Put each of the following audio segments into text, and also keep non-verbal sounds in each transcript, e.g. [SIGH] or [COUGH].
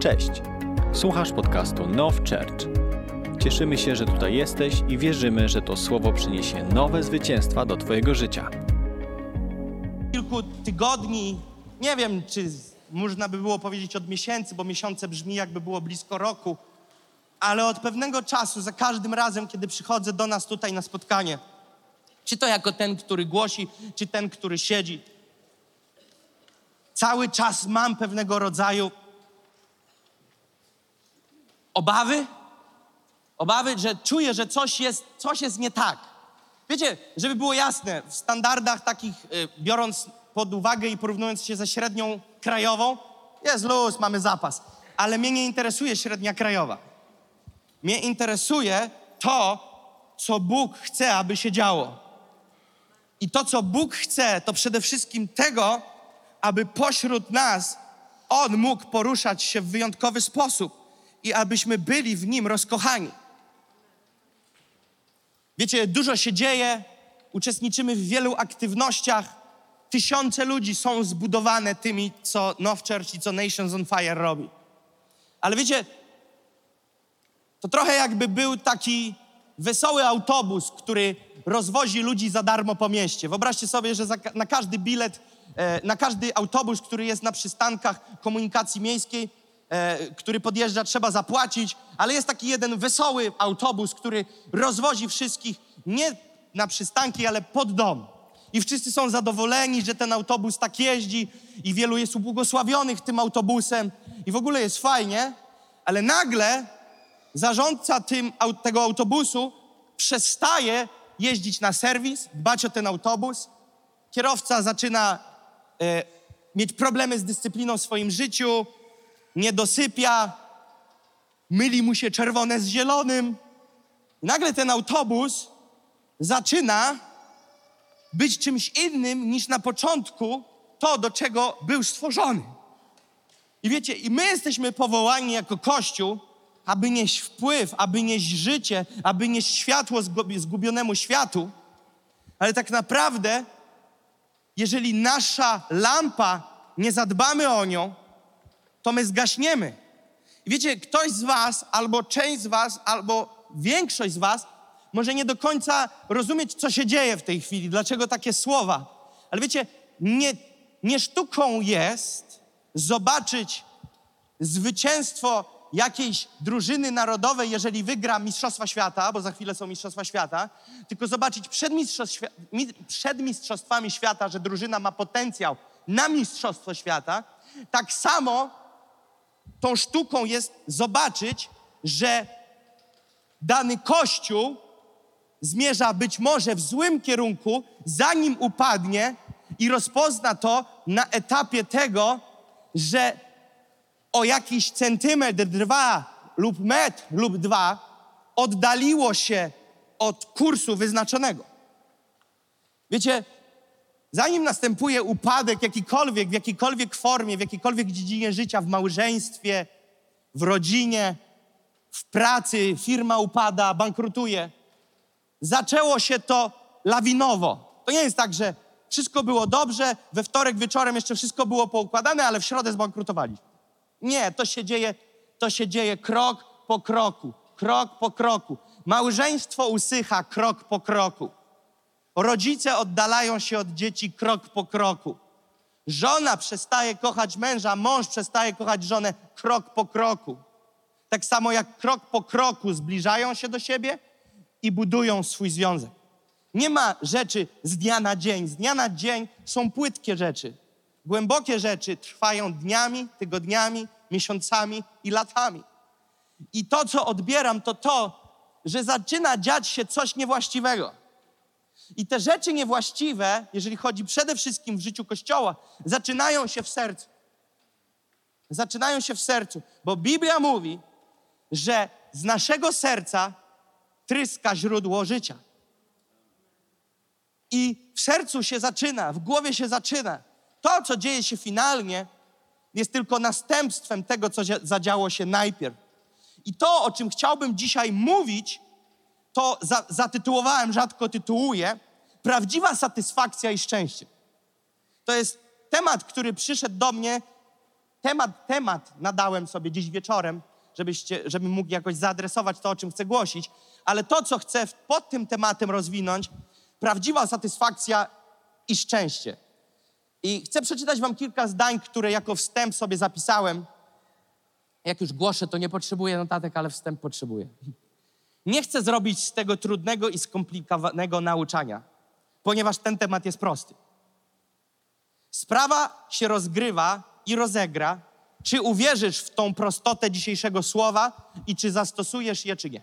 Cześć! Słuchasz podcastu Now Church. Cieszymy się, że tutaj jesteś i wierzymy, że to słowo przyniesie nowe zwycięstwa do Twojego życia. kilku tygodni, nie wiem, czy można by było powiedzieć od miesięcy, bo miesiące brzmi jakby było blisko roku, ale od pewnego czasu, za każdym razem, kiedy przychodzę do nas tutaj na spotkanie, czy to jako ten, który głosi, czy ten, który siedzi, cały czas mam pewnego rodzaju obawy, obawy, że czuję, że coś jest, coś jest nie tak. Wiecie, żeby było jasne, w standardach takich, y, biorąc pod uwagę i porównując się ze średnią krajową, jest luz, mamy zapas. Ale mnie nie interesuje średnia krajowa. Mnie interesuje to, co Bóg chce, aby się działo. I to, co Bóg chce, to przede wszystkim tego, aby pośród nas On mógł poruszać się w wyjątkowy sposób i abyśmy byli w Nim rozkochani. Wiecie, dużo się dzieje, uczestniczymy w wielu aktywnościach. Tysiące ludzi są zbudowane tymi, co Now Church i co Nations on Fire robi. Ale wiecie, to trochę jakby był taki wesoły autobus, który rozwozi ludzi za darmo po mieście. Wyobraźcie sobie, że za, na każdy bilet, e, na każdy autobus, który jest na przystankach komunikacji miejskiej, e, który podjeżdża, trzeba zapłacić, ale jest taki jeden wesoły autobus, który rozwozi wszystkich nie na przystanki, ale pod dom. I wszyscy są zadowoleni, że ten autobus tak jeździ i wielu jest ubłogosławionych tym autobusem i w ogóle jest fajnie, ale nagle zarządca tym, tego autobusu przestaje jeździć na serwis, dbać o ten autobus. Kierowca zaczyna e, mieć problemy z dyscypliną w swoim życiu, nie dosypia, myli mu się czerwone z zielonym. I nagle ten autobus zaczyna być czymś innym niż na początku to, do czego był stworzony. I wiecie, i my jesteśmy powołani jako Kościół, aby nieść wpływ, aby nieść życie, aby nieść światło zgu- zgubionemu światu. Ale tak naprawdę, jeżeli nasza lampa, nie zadbamy o nią, to my zgaśniemy. I wiecie, ktoś z Was, albo część z Was, albo większość z Was może nie do końca rozumieć, co się dzieje w tej chwili, dlaczego takie słowa. Ale wiecie, nie, nie sztuką jest zobaczyć zwycięstwo jakiejś drużyny narodowej, jeżeli wygra Mistrzostwa Świata, bo za chwilę są Mistrzostwa Świata, tylko zobaczyć przed, mistrzostw, mi- przed Mistrzostwami Świata, że drużyna ma potencjał na Mistrzostwo Świata, tak samo tą sztuką jest zobaczyć, że dany kościół zmierza być może w złym kierunku, zanim upadnie i rozpozna to na etapie tego, że o jakiś centymetr, dwa lub metr lub dwa oddaliło się od kursu wyznaczonego. Wiecie, zanim następuje upadek jakikolwiek, w jakiejkolwiek formie, w jakiejkolwiek dziedzinie życia, w małżeństwie, w rodzinie, w pracy, firma upada, bankrutuje, zaczęło się to lawinowo. To nie jest tak, że wszystko było dobrze, we wtorek wieczorem jeszcze wszystko było poukładane, ale w środę zbankrutowaliśmy. Nie, to się dzieje, to się dzieje krok po kroku, krok po kroku. Małżeństwo usycha krok po kroku. Rodzice oddalają się od dzieci krok po kroku. Żona przestaje kochać męża, mąż przestaje kochać żonę krok po kroku. Tak samo jak krok po kroku zbliżają się do siebie i budują swój związek. Nie ma rzeczy z dnia na dzień. Z dnia na dzień są płytkie rzeczy. Głębokie rzeczy trwają dniami, tygodniami, miesiącami i latami. I to, co odbieram, to to, że zaczyna dziać się coś niewłaściwego. I te rzeczy niewłaściwe, jeżeli chodzi przede wszystkim w życiu Kościoła, zaczynają się w sercu. Zaczynają się w sercu, bo Biblia mówi, że z naszego serca tryska źródło życia. I w sercu się zaczyna, w głowie się zaczyna. To, co dzieje się finalnie, jest tylko następstwem tego, co zia- zadziało się najpierw. I to, o czym chciałbym dzisiaj mówić, to za, zatytułowałem, rzadko tytułuję, prawdziwa satysfakcja i szczęście. To jest temat, który przyszedł do mnie temat, temat nadałem sobie dziś wieczorem, żebyście, żebym mógł jakoś zaadresować to, o czym chcę głosić, ale to, co chcę pod tym tematem rozwinąć, prawdziwa satysfakcja i szczęście. I chcę przeczytać wam kilka zdań, które jako wstęp sobie zapisałem. Jak już głoszę, to nie potrzebuję notatek, ale wstęp potrzebuję. Nie chcę zrobić z tego trudnego i skomplikowanego nauczania, ponieważ ten temat jest prosty. Sprawa się rozgrywa i rozegra, czy uwierzysz w tą prostotę dzisiejszego słowa i czy zastosujesz je, czy nie.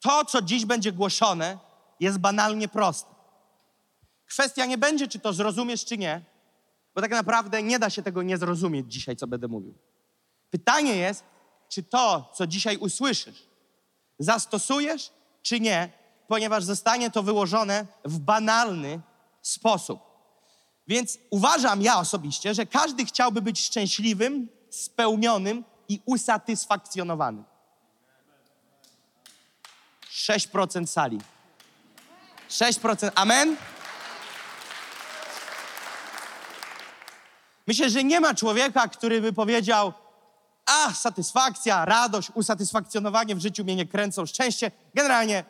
To, co dziś będzie głoszone, jest banalnie proste. Kwestia nie będzie, czy to zrozumiesz, czy nie, bo tak naprawdę nie da się tego nie zrozumieć dzisiaj, co będę mówił. Pytanie jest, czy to, co dzisiaj usłyszysz, zastosujesz, czy nie, ponieważ zostanie to wyłożone w banalny sposób. Więc uważam ja osobiście, że każdy chciałby być szczęśliwym, spełnionym i usatysfakcjonowanym. 6% sali. 6%. Amen? Myślę, że nie ma człowieka, który by powiedział: A, satysfakcja, radość, usatysfakcjonowanie w życiu mnie nie kręcą, szczęście. Generalnie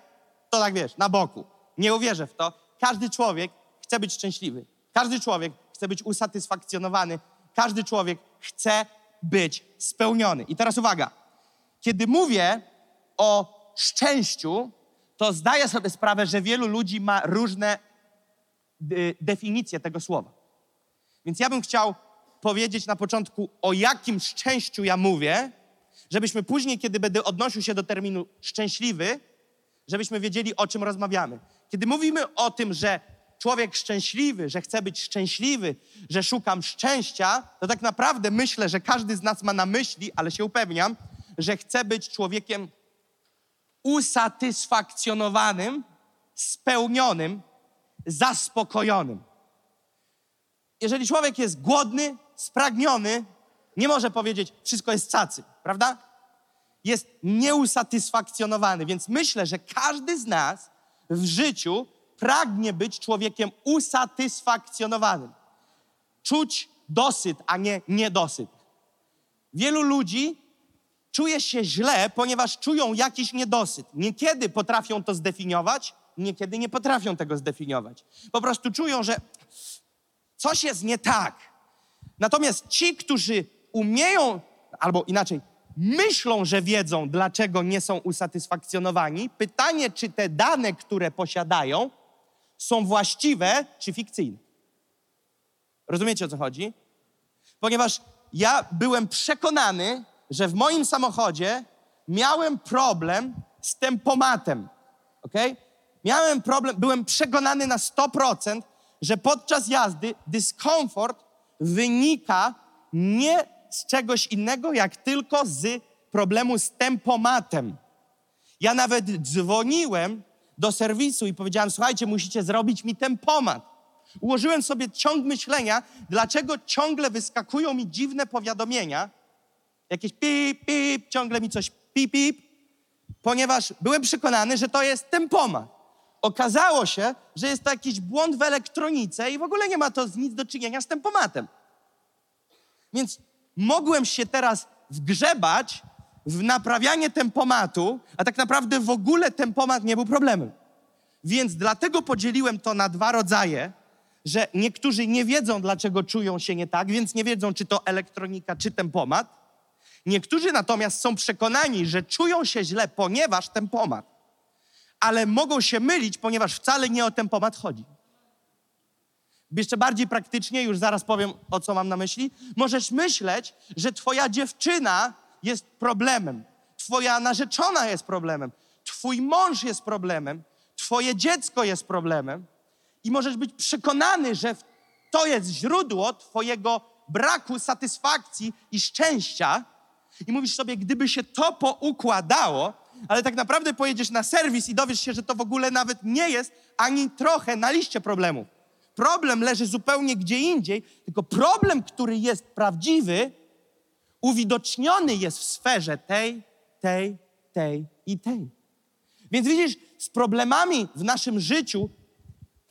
to tak wiesz, na boku. Nie uwierzę w to. Każdy człowiek chce być szczęśliwy. Każdy człowiek chce być usatysfakcjonowany. Każdy człowiek chce być spełniony. I teraz uwaga. Kiedy mówię o szczęściu, to zdaję sobie sprawę, że wielu ludzi ma różne y, definicje tego słowa. Więc ja bym chciał powiedzieć na początku, o jakim szczęściu ja mówię, żebyśmy później, kiedy będę odnosił się do terminu szczęśliwy, żebyśmy wiedzieli, o czym rozmawiamy. Kiedy mówimy o tym, że człowiek szczęśliwy, że chce być szczęśliwy, że szukam szczęścia, to tak naprawdę myślę, że każdy z nas ma na myśli, ale się upewniam, że chce być człowiekiem usatysfakcjonowanym, spełnionym, zaspokojonym. Jeżeli człowiek jest głodny, spragniony, nie może powiedzieć, wszystko jest cacy, prawda? Jest nieusatysfakcjonowany, więc myślę, że każdy z nas w życiu pragnie być człowiekiem usatysfakcjonowanym. Czuć dosyt, a nie niedosyt. Wielu ludzi czuje się źle, ponieważ czują jakiś niedosyt. Niekiedy potrafią to zdefiniować, niekiedy nie potrafią tego zdefiniować. Po prostu czują, że coś jest nie tak. Natomiast ci, którzy umieją, albo inaczej, myślą, że wiedzą, dlaczego nie są usatysfakcjonowani, pytanie, czy te dane, które posiadają, są właściwe czy fikcyjne. Rozumiecie o co chodzi? Ponieważ ja byłem przekonany, że w moim samochodzie miałem problem z tempomatem. Ok? Miałem problem, byłem przekonany na 100%, że podczas jazdy dyskomfort wynika nie z czegoś innego, jak tylko z problemu z tempomatem. Ja nawet dzwoniłem do serwisu i powiedziałem: Słuchajcie, musicie zrobić mi tempomat. Ułożyłem sobie ciąg myślenia, dlaczego ciągle wyskakują mi dziwne powiadomienia, jakieś pip, pip, ciągle mi coś pip, pip, ponieważ byłem przekonany, że to jest tempomat. Okazało się, że jest to jakiś błąd w elektronice i w ogóle nie ma to nic do czynienia z tempomatem. Więc mogłem się teraz wgrzebać w naprawianie tempomatu, a tak naprawdę w ogóle tempomat nie był problemem. Więc dlatego podzieliłem to na dwa rodzaje, że niektórzy nie wiedzą, dlaczego czują się nie tak, więc nie wiedzą, czy to elektronika, czy tempomat. Niektórzy natomiast są przekonani, że czują się źle, ponieważ tempomat. Ale mogą się mylić, ponieważ wcale nie o tempomat chodzi. Jeszcze bardziej praktycznie, już zaraz powiem, o co mam na myśli. Możesz myśleć, że twoja dziewczyna jest problemem, twoja narzeczona jest problemem, twój mąż jest problemem, twoje dziecko jest problemem. I możesz być przekonany, że to jest źródło twojego braku satysfakcji i szczęścia. I mówisz sobie, gdyby się to poukładało, ale tak naprawdę pojedziesz na serwis i dowiesz się, że to w ogóle nawet nie jest ani trochę na liście problemów. Problem leży zupełnie gdzie indziej, tylko problem, który jest prawdziwy, uwidoczniony jest w sferze tej, tej, tej i tej. Więc widzisz, z problemami w naszym życiu,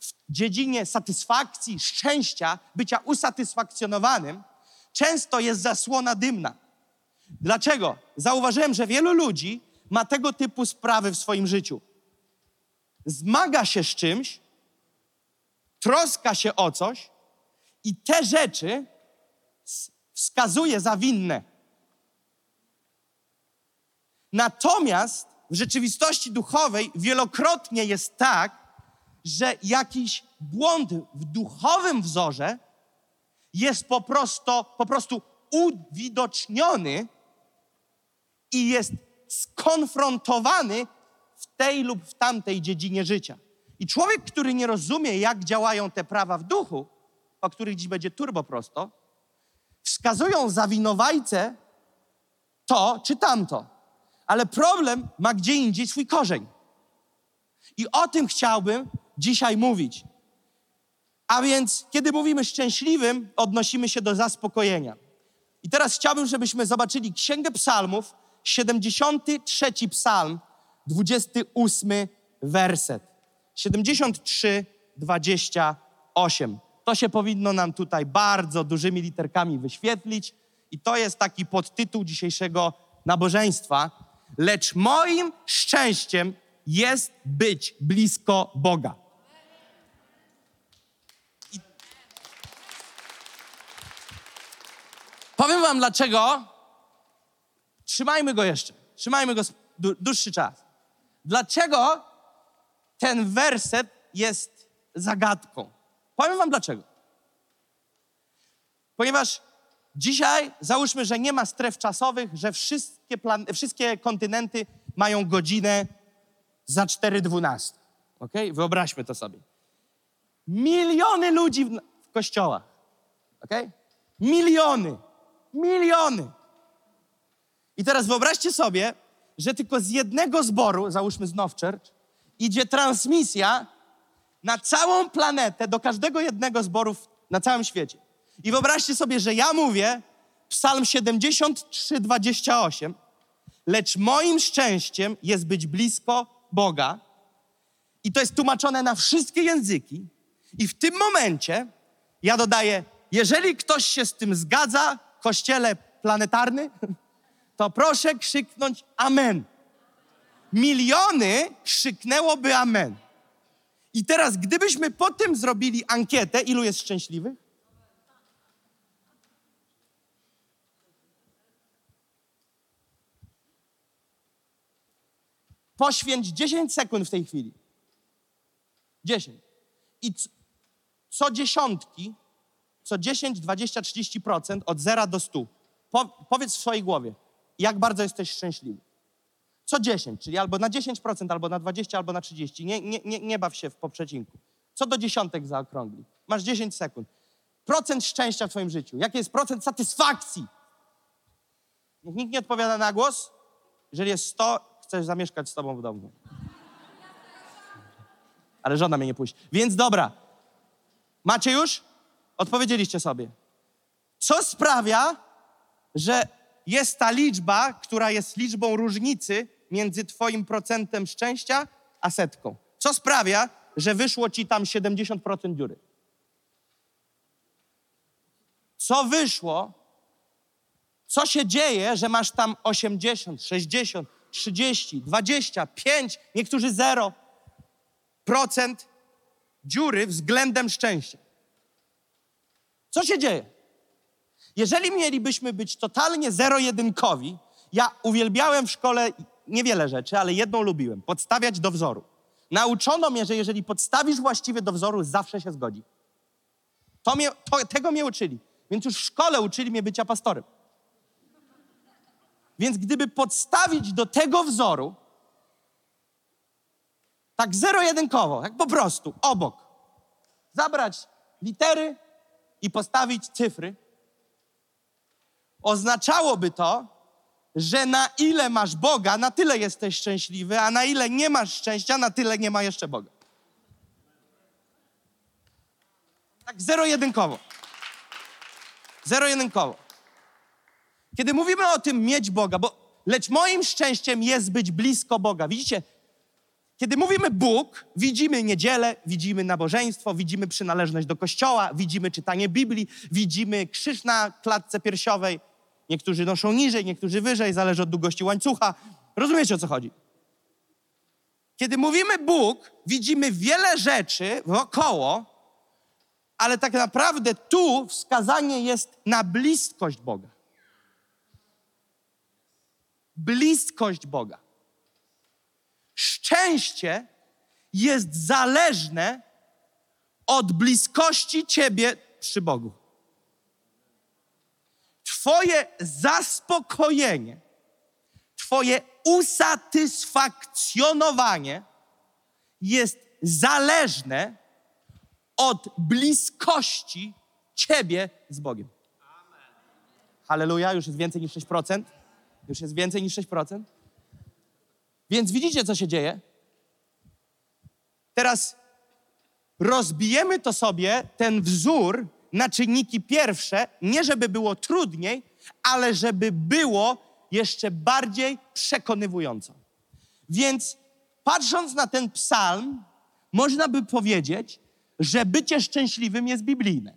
w dziedzinie satysfakcji, szczęścia, bycia usatysfakcjonowanym, często jest zasłona dymna. Dlaczego? Zauważyłem, że wielu ludzi ma tego typu sprawy w swoim życiu. Zmaga się z czymś, troska się o coś i te rzeczy wskazuje za winne. Natomiast w rzeczywistości duchowej wielokrotnie jest tak, że jakiś błąd w duchowym wzorze jest po prostu, po prostu uwidoczniony i jest skonfrontowany w tej lub w tamtej dziedzinie życia. I człowiek, który nie rozumie, jak działają te prawa w duchu, o których dziś będzie turbo prosto, wskazują za winowajcę to czy tamto. Ale problem ma gdzie indziej swój korzeń. I o tym chciałbym dzisiaj mówić. A więc, kiedy mówimy szczęśliwym, odnosimy się do zaspokojenia. I teraz chciałbym, żebyśmy zobaczyli Księgę Psalmów, 73 Psalm, 28 werset. 73, 28. To się powinno nam tutaj bardzo dużymi literkami wyświetlić. I to jest taki podtytuł dzisiejszego nabożeństwa. Lecz moim szczęściem jest być blisko Boga. I Powiem wam dlaczego. Trzymajmy go jeszcze. Trzymajmy go dłuższy czas. Dlaczego ten werset jest zagadką? Powiem wam dlaczego. Ponieważ dzisiaj załóżmy, że nie ma stref czasowych, że wszystkie, plan- wszystkie kontynenty mają godzinę za 4.12. Ok? Wyobraźmy to sobie. Miliony ludzi w, w kościołach. Ok? Miliony. Miliony. I teraz wyobraźcie sobie, że tylko z jednego zboru, załóżmy z Now Church, idzie transmisja na całą planetę, do każdego jednego zboru na całym świecie. I wyobraźcie sobie, że ja mówię Psalm 73, 28, lecz moim szczęściem jest być blisko Boga. I to jest tłumaczone na wszystkie języki. I w tym momencie ja dodaję, jeżeli ktoś się z tym zgadza, kościele planetarny, [LAUGHS] to proszę krzyknąć Amen. Miliony krzyknęłoby Amen. I teraz, gdybyśmy po tym zrobili ankietę, ilu jest szczęśliwych? Poświęć 10 sekund w tej chwili. 10. I co dziesiątki, co 10, 20, 30% od 0 do 100. Po, powiedz w swojej głowie, jak bardzo jesteś szczęśliwy. Co 10, czyli albo na 10%, albo na 20, albo na 30. Nie, nie, nie, nie baw się w poprzecinku. Co do dziesiątek zaokrągli. Masz 10 sekund. Procent szczęścia w twoim życiu. Jaki jest procent satysfakcji? Niech nikt nie odpowiada na głos. Jeżeli jest 100, chcesz zamieszkać z tobą w domu. Ale żona mnie nie puści. Więc dobra. Macie już? Odpowiedzieliście sobie. Co sprawia, że jest ta liczba, która jest liczbą różnicy między Twoim procentem szczęścia a setką? Co sprawia, że wyszło ci tam 70% dziury? Co wyszło? Co się dzieje, że masz tam 80, 60, 30, 25, niektórzy 0 procent dziury względem szczęścia? Co się dzieje? Jeżeli mielibyśmy być totalnie zero-jedynkowi, ja uwielbiałem w szkole niewiele rzeczy, ale jedną lubiłem podstawiać do wzoru. Nauczono mnie, że jeżeli podstawisz właściwie do wzoru, zawsze się zgodzi. To mnie, to, tego mnie uczyli. Więc już w szkole uczyli mnie bycia pastorem. Więc gdyby podstawić do tego wzoru, tak zero-jedynkowo, jak po prostu, obok, zabrać litery i postawić cyfry, oznaczałoby to, że na ile masz Boga, na tyle jesteś szczęśliwy, a na ile nie masz szczęścia, na tyle nie ma jeszcze Boga. Tak zero-jedynkowo. Zero-jedynkowo. Kiedy mówimy o tym mieć Boga, bo lecz moim szczęściem jest być blisko Boga. Widzicie, Kiedy mówimy Bóg, widzimy niedzielę, widzimy nabożeństwo, widzimy przynależność do kościoła, widzimy czytanie Biblii, widzimy krzyż na klatce piersiowej. Niektórzy noszą niżej, niektórzy wyżej, zależy od długości łańcucha. Rozumiecie o co chodzi? Kiedy mówimy Bóg, widzimy wiele rzeczy wokoło, ale tak naprawdę tu wskazanie jest na bliskość Boga. Bliskość Boga. Szczęście jest zależne od bliskości Ciebie przy Bogu. Twoje zaspokojenie, Twoje usatysfakcjonowanie jest zależne od bliskości Ciebie z Bogiem. Halleluja, już jest więcej niż 6%. Już jest więcej niż 6%. Więc widzicie, co się dzieje? Teraz rozbijemy to sobie, ten wzór, na czynniki pierwsze, nie żeby było trudniej, ale żeby było jeszcze bardziej przekonywująco. Więc patrząc na ten psalm, można by powiedzieć, że bycie szczęśliwym jest biblijne.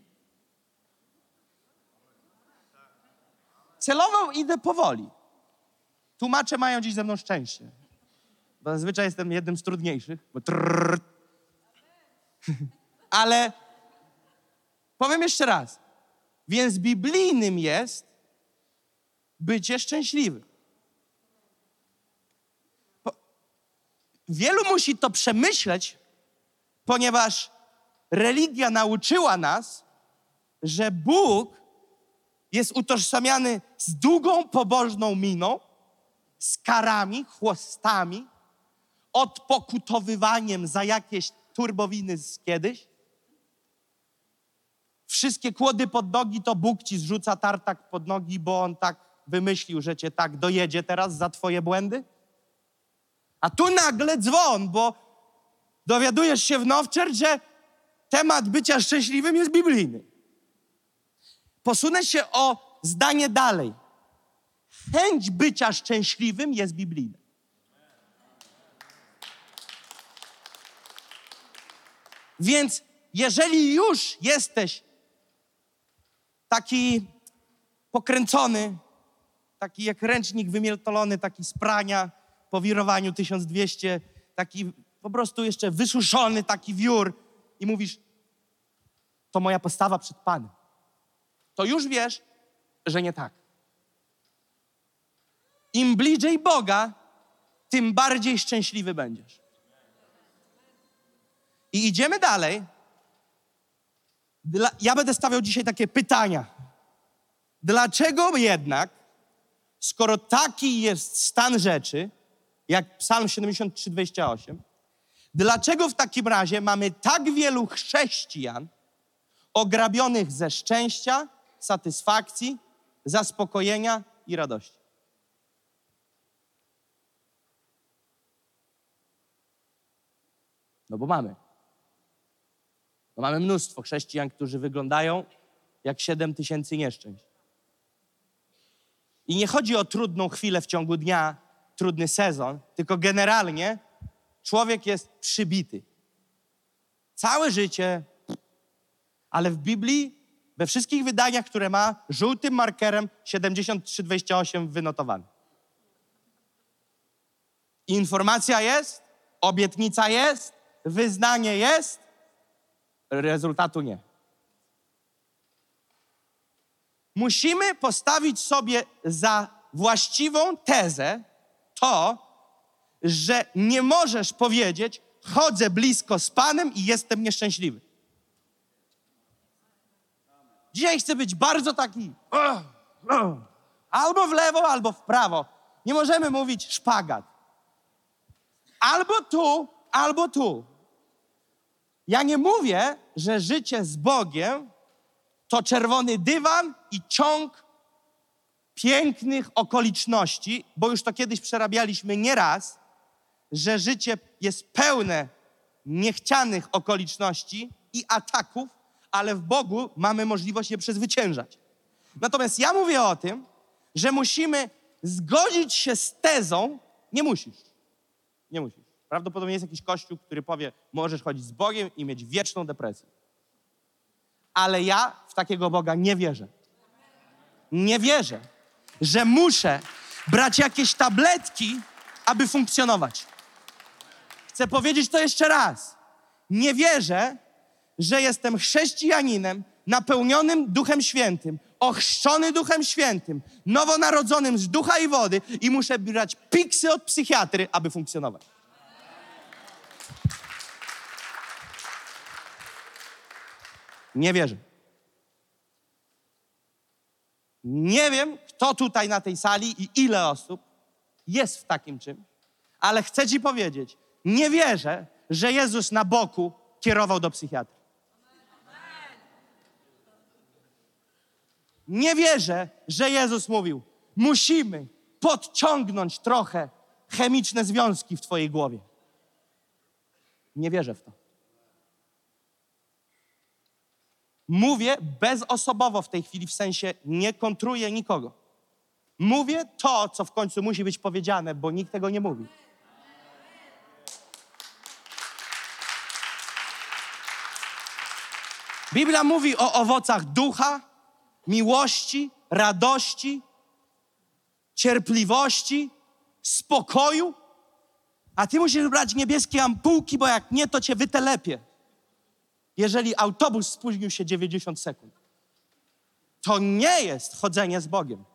Celowo idę powoli. Tłumacze mają dziś ze mną szczęście. Bo zazwyczaj jestem jednym z trudniejszych. Bo. [LAUGHS] Ale powiem jeszcze raz. Więc biblijnym jest bycie szczęśliwym. Wielu musi to przemyśleć, ponieważ religia nauczyła nas, że Bóg jest utożsamiany z długą, pobożną miną, z karami, chłostami, odpokutowywaniem za jakieś turbowiny z kiedyś. Wszystkie kłody pod nogi to Bóg ci zrzuca tartak pod nogi, bo On tak wymyślił, że cię tak dojedzie teraz za twoje błędy. A tu nagle dzwon, bo dowiadujesz się w Nowczert, że temat bycia szczęśliwym jest biblijny. Posunę się o zdanie dalej. Chęć bycia szczęśliwym jest biblijna. Więc jeżeli już jesteś taki pokręcony, taki jak ręcznik wymieltolony, taki z prania po wirowaniu 1200, taki po prostu jeszcze wysuszony, taki wiór i mówisz, to moja postawa przed Panem. To już wiesz, że nie tak. Im bliżej Boga, tym bardziej szczęśliwy będziesz. I idziemy dalej. Dla, ja będę stawiał dzisiaj takie pytania. Dlaczego jednak, skoro taki jest stan rzeczy, jak Psalm 73, 28, dlaczego w takim razie mamy tak wielu chrześcijan ograbionych ze szczęścia, satysfakcji, zaspokojenia i radości? No bo mamy. No mamy mnóstwo chrześcijan, którzy wyglądają jak 7 tysięcy nieszczęść. I nie chodzi o trudną chwilę w ciągu dnia, trudny sezon, tylko generalnie człowiek jest przybity. Całe życie, ale w Biblii, we wszystkich wydaniach, które ma, żółtym markerem 7328 wynotowany. Informacja jest, obietnica jest, wyznanie jest, rezultatu nie. Musimy postawić sobie za właściwą tezę to, że nie możesz powiedzieć, chodzę blisko z Panem i jestem nieszczęśliwy. Dzisiaj chcę być bardzo taki albo w lewo, albo w prawo. Nie możemy mówić szpagat. Albo tu, albo tu. Ja nie mówię, że życie z Bogiem to czerwony dywan i ciąg pięknych okoliczności, bo już to kiedyś przerabialiśmy nieraz, że życie jest pełne niechcianych okoliczności i ataków, ale w Bogu mamy możliwość je przezwyciężać. Natomiast ja mówię o tym, że musimy zgodzić się z tezą, nie musisz, nie musisz, Prawdopodobnie jest jakiś kościół, który powie, możesz chodzić z Bogiem i mieć wieczną depresję. Ale ja w takiego Boga nie wierzę. Nie wierzę, że muszę brać jakieś tabletki, aby funkcjonować. Chcę powiedzieć to jeszcze raz. Nie wierzę, że jestem chrześcijaninem napełnionym Duchem Świętym, ochrzczony Duchem Świętym, nowonarodzonym z ducha i wody i muszę brać piksy od psychiatry, aby funkcjonować. Nie wierzę. Nie wiem, kto tutaj na tej sali i ile osób jest w takim czymś, ale chcę Ci powiedzieć, nie wierzę, że Jezus na boku kierował do psychiatry. Nie wierzę, że Jezus mówił: Musimy podciągnąć trochę chemiczne związki w Twojej głowie. Nie wierzę w to. Mówię bezosobowo w tej chwili, w sensie nie kontruję nikogo. Mówię to, co w końcu musi być powiedziane, bo nikt tego nie mówi. Biblia mówi o owocach ducha, miłości, radości, cierpliwości, spokoju. A ty musisz brać niebieskie ampułki, bo jak nie, to cię wytelepie. Jeżeli autobus spóźnił się 90 sekund. To nie jest chodzenie z Bogiem.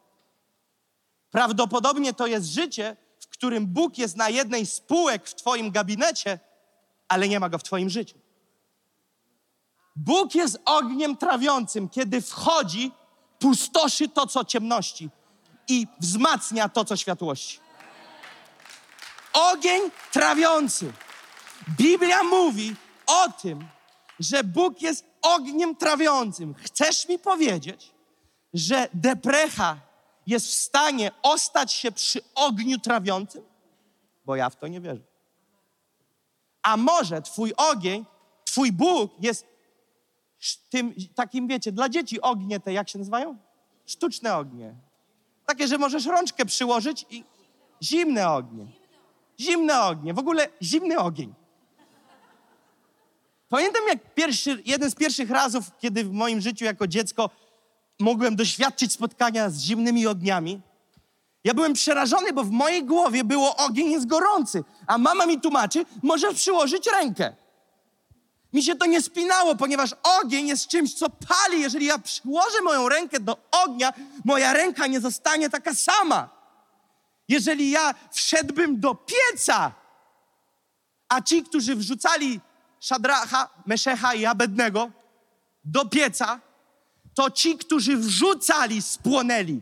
Prawdopodobnie to jest życie, w którym Bóg jest na jednej z półek w Twoim gabinecie, ale nie ma go w Twoim życiu. Bóg jest ogniem trawiącym. Kiedy wchodzi, pustoszy to, co ciemności i wzmacnia to, co światłości. Ogień trawiący. Biblia mówi o tym, że Bóg jest ogniem trawiącym. Chcesz mi powiedzieć, że deprecha jest w stanie ostać się przy ogniu trawiącym? Bo ja w to nie wierzę. A może Twój ogień, Twój Bóg jest tym takim, wiecie, dla dzieci ognie te, jak się nazywają? Sztuczne ognie. Takie, że możesz rączkę przyłożyć i zimne ognie. Zimne ognie, w ogóle zimny ogień. Pamiętam jak pierwszy, jeden z pierwszych razów, kiedy w moim życiu jako dziecko mogłem doświadczyć spotkania z zimnymi ogniami. Ja byłem przerażony, bo w mojej głowie było ogień jest gorący, a mama mi tłumaczy, możesz przyłożyć rękę. Mi się to nie spinało, ponieważ ogień jest czymś, co pali. Jeżeli ja przyłożę moją rękę do ognia, moja ręka nie zostanie taka sama. Jeżeli ja wszedłbym do pieca, a ci, którzy wrzucali Szadracha, Meszecha i Abednego do pieca, to ci, którzy wrzucali, spłonęli.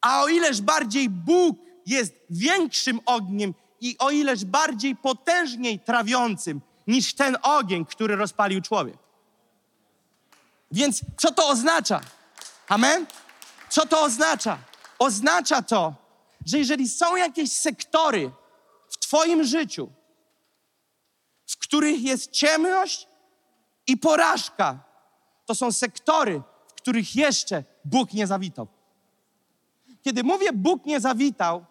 A o ileż bardziej Bóg jest większym ogniem i o ileż bardziej potężniej trawiącym niż ten ogień, który rozpalił człowiek. Więc co to oznacza? Amen? Co to oznacza? Oznacza to, że jeżeli są jakieś sektory w Twoim życiu, w których jest ciemność i porażka, to są sektory, w których jeszcze Bóg nie zawitał. Kiedy mówię Bóg nie zawitał,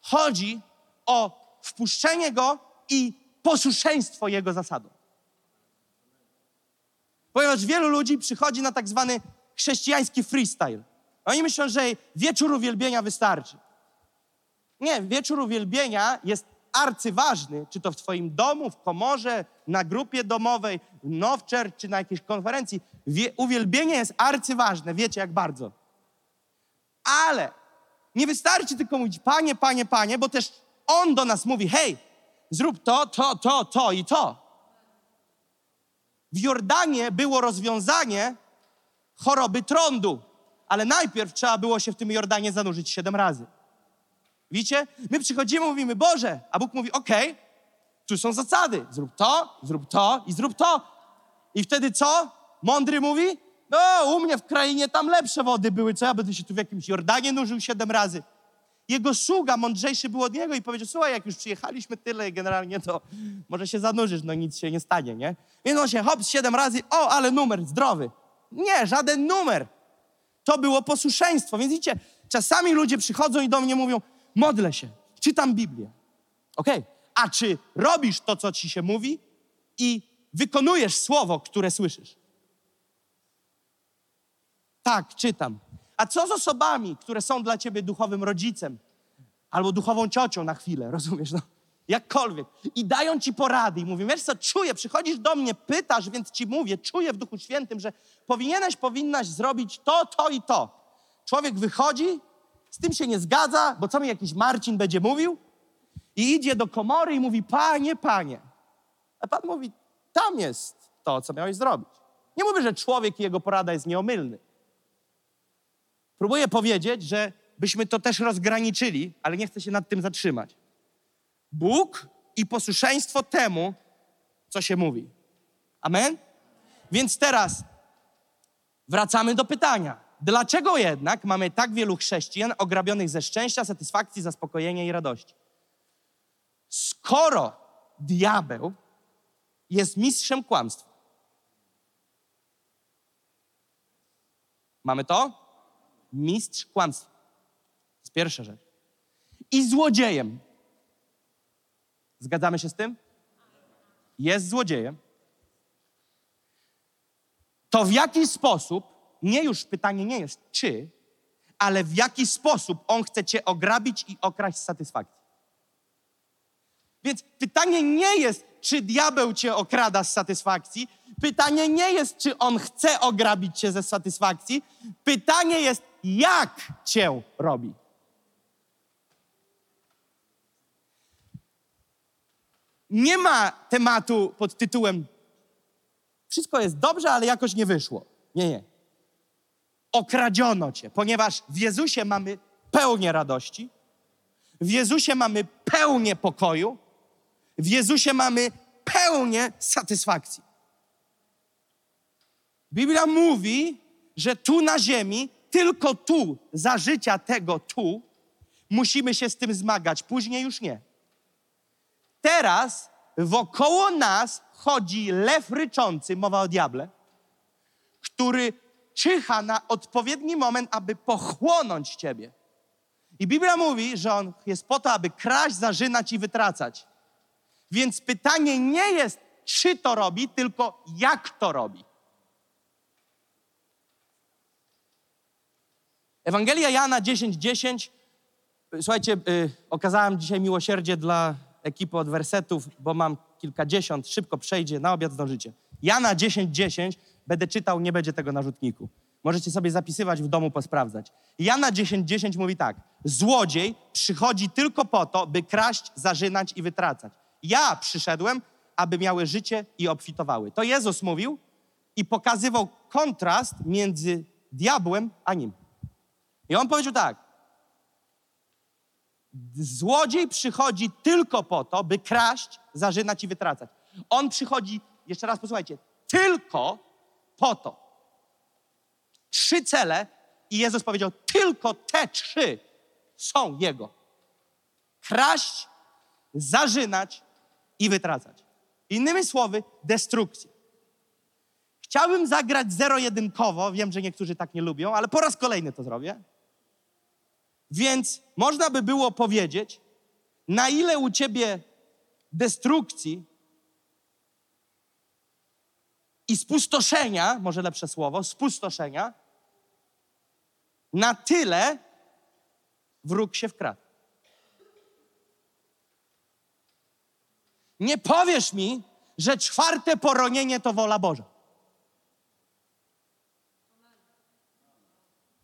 chodzi o wpuszczenie Go i posłuszeństwo Jego zasadom. Ponieważ wielu ludzi przychodzi na tak zwany chrześcijański freestyle. Oni myślą, że wieczór uwielbienia wystarczy. Nie, wieczór uwielbienia jest arcyważny, czy to w Twoim domu, w komorze, na grupie domowej, w Nowczer, czy na jakiejś konferencji. Wie, uwielbienie jest arcyważne, wiecie jak bardzo. Ale nie wystarczy tylko mówić, panie, panie, panie, bo też On do nas mówi, hej, zrób to, to, to, to i to. W Jordanie było rozwiązanie choroby trądu, ale najpierw trzeba było się w tym Jordanie zanurzyć siedem razy. Widzicie? My przychodzimy, mówimy, Boże, a Bóg mówi, okej, tu są zasady, zrób to, zrób to i zrób to. I wtedy co? Mądry mówi, no u mnie w krainie tam lepsze wody były, co ja będę się tu w jakimś Jordanie nurzył siedem razy. Jego sługa mądrzejszy był od niego i powiedział, słuchaj, jak już przyjechaliśmy tyle generalnie, to może się zanurzysz, no nic się nie stanie, nie? Więc on się hop siedem razy, o, ale numer zdrowy. Nie, żaden numer. To było posłuszeństwo. Więc widzicie, czasami ludzie przychodzą i do mnie mówią, modlę się, czytam Biblię. Okej. A czy robisz to, co ci się mówi i wykonujesz słowo, które słyszysz? Tak, czytam. A co z osobami, które są dla ciebie duchowym rodzicem albo duchową ciocią na chwilę, rozumiesz? No, jakkolwiek. I dają ci porady i mówią, wiesz co, czuję, przychodzisz do mnie, pytasz, więc ci mówię, czuję w Duchu Świętym, że powinieneś, powinnaś zrobić to, to i to. Człowiek wychodzi, z tym się nie zgadza, bo co mi jakiś Marcin będzie mówił? I idzie do komory i mówi, panie, panie. A pan mówi, tam jest to, co miałeś zrobić. Nie mówię, że człowiek i jego porada jest nieomylny. Próbuję powiedzieć, że byśmy to też rozgraniczyli, ale nie chcę się nad tym zatrzymać. Bóg i posłuszeństwo temu, co się mówi. Amen? Więc teraz wracamy do pytania. Dlaczego jednak mamy tak wielu chrześcijan ograbionych ze szczęścia, satysfakcji, zaspokojenia i radości? Skoro diabeł jest mistrzem kłamstwa. Mamy to? Mistrz kłamstwa. To jest pierwsza rzecz. I złodziejem. Zgadzamy się z tym? Jest złodziejem. To w jaki sposób, nie już pytanie nie jest czy, ale w jaki sposób on chce cię ograbić i okraść satysfakcji. Więc pytanie nie jest, czy diabeł cię okrada z satysfakcji. Pytanie nie jest, czy on chce ograbić cię ze satysfakcji. Pytanie jest, jak cię robi. Nie ma tematu pod tytułem wszystko jest dobrze, ale jakoś nie wyszło. Nie, nie. Okradziono cię, ponieważ w Jezusie mamy pełnię radości, w Jezusie mamy pełnię pokoju, w Jezusie mamy pełnię satysfakcji. Biblia mówi, że tu na ziemi, tylko tu, za życia tego tu, musimy się z tym zmagać, później już nie. Teraz wokoło nas chodzi lew ryczący, mowa o diable, który czyha na odpowiedni moment, aby pochłonąć ciebie. I Biblia mówi, że on jest po to, aby kraść, zarzynać i wytracać. Więc pytanie nie jest, czy to robi, tylko jak to robi. Ewangelia Jana 10:10. 10. Słuchajcie, y, okazałem dzisiaj miłosierdzie dla ekipy od wersetów, bo mam kilkadziesiąt, szybko przejdzie, na obiad zdążycie. Jana 10:10 10, będę czytał, nie będzie tego na rzutniku. Możecie sobie zapisywać w domu, posprawdzać. Jana 10:10 10 mówi tak: Złodziej przychodzi tylko po to, by kraść, zarzynać i wytracać. Ja przyszedłem, aby miały życie i obfitowały. To Jezus mówił i pokazywał kontrast między diabłem a nim. I on powiedział tak: Złodziej przychodzi tylko po to, by kraść, zarzynać i wytracać. On przychodzi, jeszcze raz posłuchajcie, tylko po to. Trzy cele i Jezus powiedział, tylko te trzy są Jego. Kraść, zarzynać i wytracać. Innymi słowy, destrukcja. Chciałbym zagrać zero-jedynkowo, wiem, że niektórzy tak nie lubią, ale po raz kolejny to zrobię. Więc można by było powiedzieć, na ile u ciebie destrukcji i spustoszenia, może lepsze słowo, spustoszenia, na tyle wróg się wkradł. Nie powiesz mi, że czwarte poronienie to wola Boża.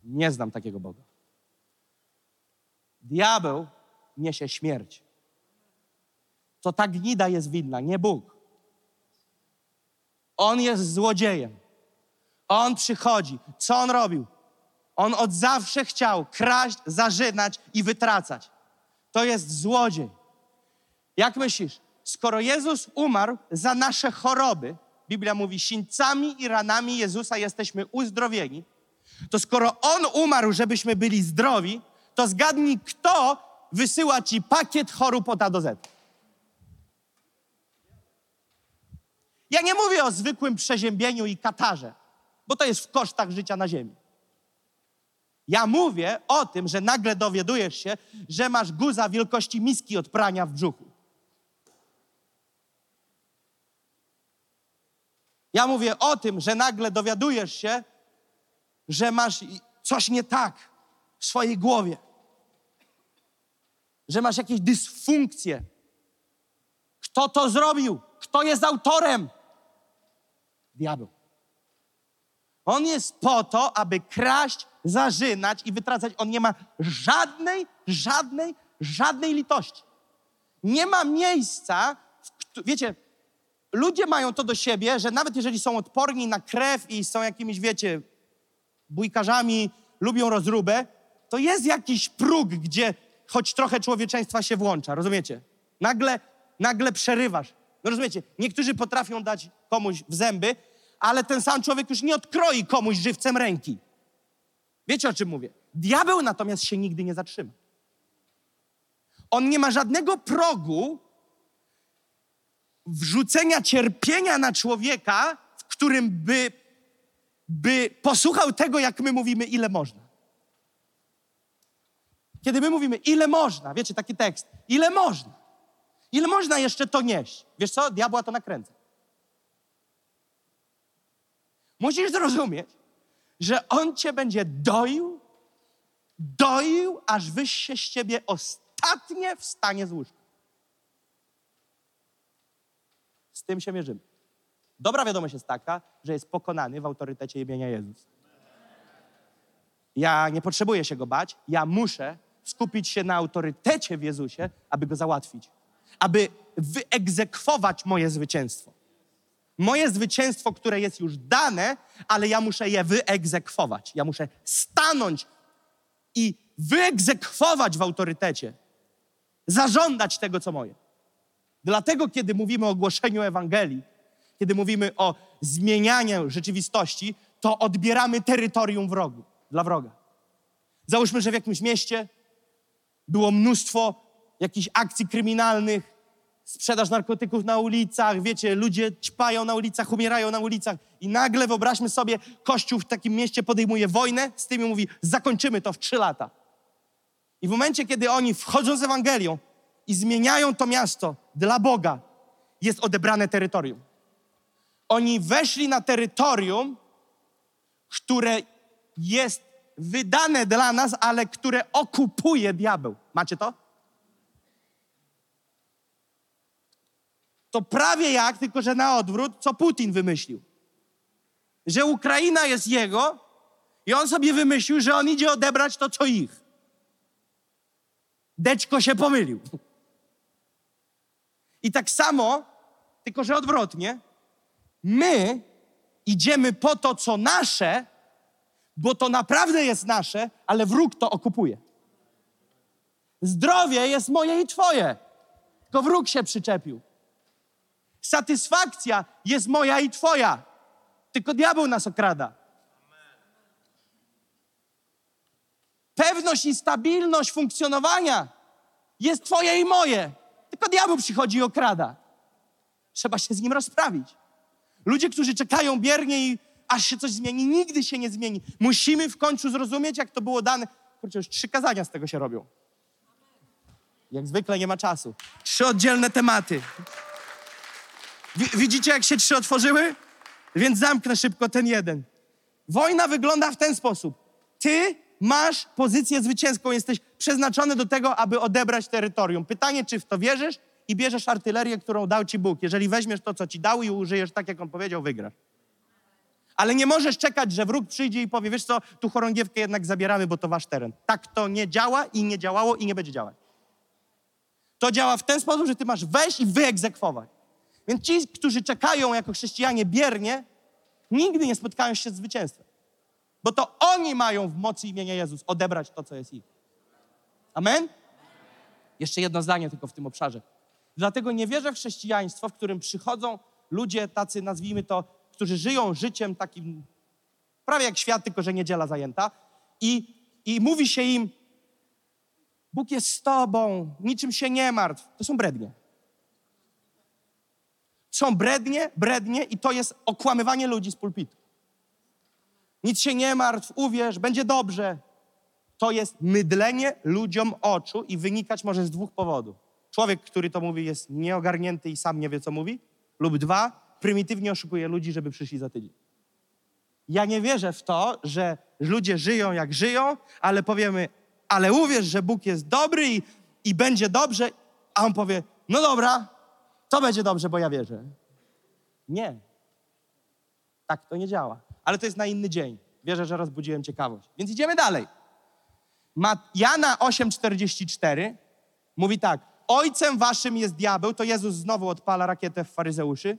Nie znam takiego Boga. Diabeł niesie śmierć. To ta gnida jest winna, nie Bóg. On jest złodziejem. On przychodzi. Co on robił? On od zawsze chciał kraść, zarzynać i wytracać. To jest złodziej. Jak myślisz, skoro Jezus umarł za nasze choroby, Biblia mówi, sińcami i ranami Jezusa jesteśmy uzdrowieni, to skoro On umarł, żebyśmy byli zdrowi, to zgadnij, kto wysyła ci pakiet chorób od A do Z. Ja nie mówię o zwykłym przeziębieniu i katarze, bo to jest w kosztach życia na ziemi. Ja mówię o tym, że nagle dowiadujesz się, że masz guza wielkości miski od prania w brzuchu. Ja mówię o tym, że nagle dowiadujesz się, że masz coś nie tak w swojej głowie, że masz jakieś dysfunkcje. Kto to zrobił? Kto jest autorem? Diabeł. On jest po to, aby kraść, zarzynać i wytracać. On nie ma żadnej, żadnej, żadnej litości. Nie ma miejsca, w wiecie, ludzie mają to do siebie, że nawet jeżeli są odporni na krew i są jakimiś, wiecie, bójkarzami, lubią rozróbę, to jest jakiś próg, gdzie choć trochę człowieczeństwa się włącza, rozumiecie? Nagle, nagle przerywasz. No rozumiecie, niektórzy potrafią dać komuś w zęby, ale ten sam człowiek już nie odkroi komuś żywcem ręki. Wiecie o czym mówię? Diabeł natomiast się nigdy nie zatrzyma. On nie ma żadnego progu wrzucenia cierpienia na człowieka, w którym by, by posłuchał tego, jak my mówimy, ile można. Kiedy my mówimy, ile można, wiecie, taki tekst, ile można, ile można jeszcze to nieść. Wiesz co, diabła to nakręca. Musisz zrozumieć, że on cię będzie doił, doił, aż wyś się z ciebie ostatnie wstanie z łóżka. Z tym się mierzymy. Dobra wiadomość jest taka, że jest pokonany w autorytecie imienia Jezus. Ja nie potrzebuję się go bać, ja muszę skupić się na autorytecie w Jezusie, aby go załatwić, aby wyegzekwować moje zwycięstwo. Moje zwycięstwo, które jest już dane, ale ja muszę je wyegzekwować. Ja muszę stanąć i wyegzekwować w autorytecie, zażądać tego, co moje. Dlatego, kiedy mówimy o głoszeniu Ewangelii, kiedy mówimy o zmienianiu rzeczywistości, to odbieramy terytorium wrogu, dla wroga. Załóżmy, że w jakimś mieście było mnóstwo jakichś akcji kryminalnych, sprzedaż narkotyków na ulicach, wiecie, ludzie ćpają na ulicach, umierają na ulicach i nagle wyobraźmy sobie, Kościół w takim mieście podejmuje wojnę z tym i mówi, zakończymy to w trzy lata. I w momencie, kiedy oni wchodzą z Ewangelią i zmieniają to miasto dla Boga, jest odebrane terytorium. Oni weszli na terytorium, które jest wydane dla nas, ale które okupuje diabeł. Macie to? To prawie jak, tylko że na odwrót, co Putin wymyślił. Że Ukraina jest jego i on sobie wymyślił, że on idzie odebrać to, co ich. Deczko się pomylił. I tak samo, tylko że odwrotnie, my idziemy po to, co nasze, bo to naprawdę jest nasze, ale wróg to okupuje. Zdrowie jest moje i twoje, tylko wróg się przyczepił. Satysfakcja jest moja i twoja, tylko diabeł nas okrada. Pewność i stabilność funkcjonowania jest twoje i moje, tylko diabeł przychodzi i okrada. Trzeba się z nim rozprawić. Ludzie, którzy czekają biernie i aż się coś zmieni, nigdy się nie zmieni. Musimy w końcu zrozumieć, jak to było dane. Kurczę, już trzy kazania z tego się robią. Jak zwykle nie ma czasu. Trzy oddzielne tematy. Wi- Widzicie, jak się trzy otworzyły? Więc zamknę szybko ten jeden. Wojna wygląda w ten sposób. Ty masz pozycję zwycięską, jesteś przeznaczony do tego, aby odebrać terytorium. Pytanie, czy w to wierzysz i bierzesz artylerię, którą dał ci Bóg. Jeżeli weźmiesz to, co ci dał i użyjesz tak, jak on powiedział, wygrasz. Ale nie możesz czekać, że wróg przyjdzie i powie, wiesz co, tu chorągiewkę jednak zabieramy, bo to wasz teren. Tak to nie działa i nie działało i nie będzie działać. To działa w ten sposób, że ty masz wejść i wyegzekwować. Więc ci, którzy czekają jako chrześcijanie biernie, nigdy nie spotkają się z zwycięstwem. Bo to oni mają w mocy imienia Jezus odebrać to, co jest ich. Amen? Jeszcze jedno zdanie tylko w tym obszarze. Dlatego nie wierzę w chrześcijaństwo, w którym przychodzą ludzie tacy, nazwijmy to, którzy żyją życiem takim prawie jak świat, tylko że niedziela zajęta i, i mówi się im Bóg jest z tobą, niczym się nie martw. To są brednie. Są brednie, brednie i to jest okłamywanie ludzi z pulpitu. Nic się nie martw, uwierz, będzie dobrze. To jest mydlenie ludziom oczu i wynikać może z dwóch powodów. Człowiek, który to mówi, jest nieogarnięty i sam nie wie, co mówi, lub dwa, prymitywnie oszukuje ludzi, żeby przyszli za tydzień. Ja nie wierzę w to, że ludzie żyją jak żyją, ale powiemy, ale uwierz, że Bóg jest dobry i, i będzie dobrze, a on powie, no dobra, to będzie dobrze, bo ja wierzę. Nie. Tak to nie działa. Ale to jest na inny dzień. Wierzę, że rozbudziłem ciekawość. Więc idziemy dalej. Jana 8,44 mówi tak. Ojcem waszym jest diabeł, to Jezus znowu odpala rakietę w faryzeuszy.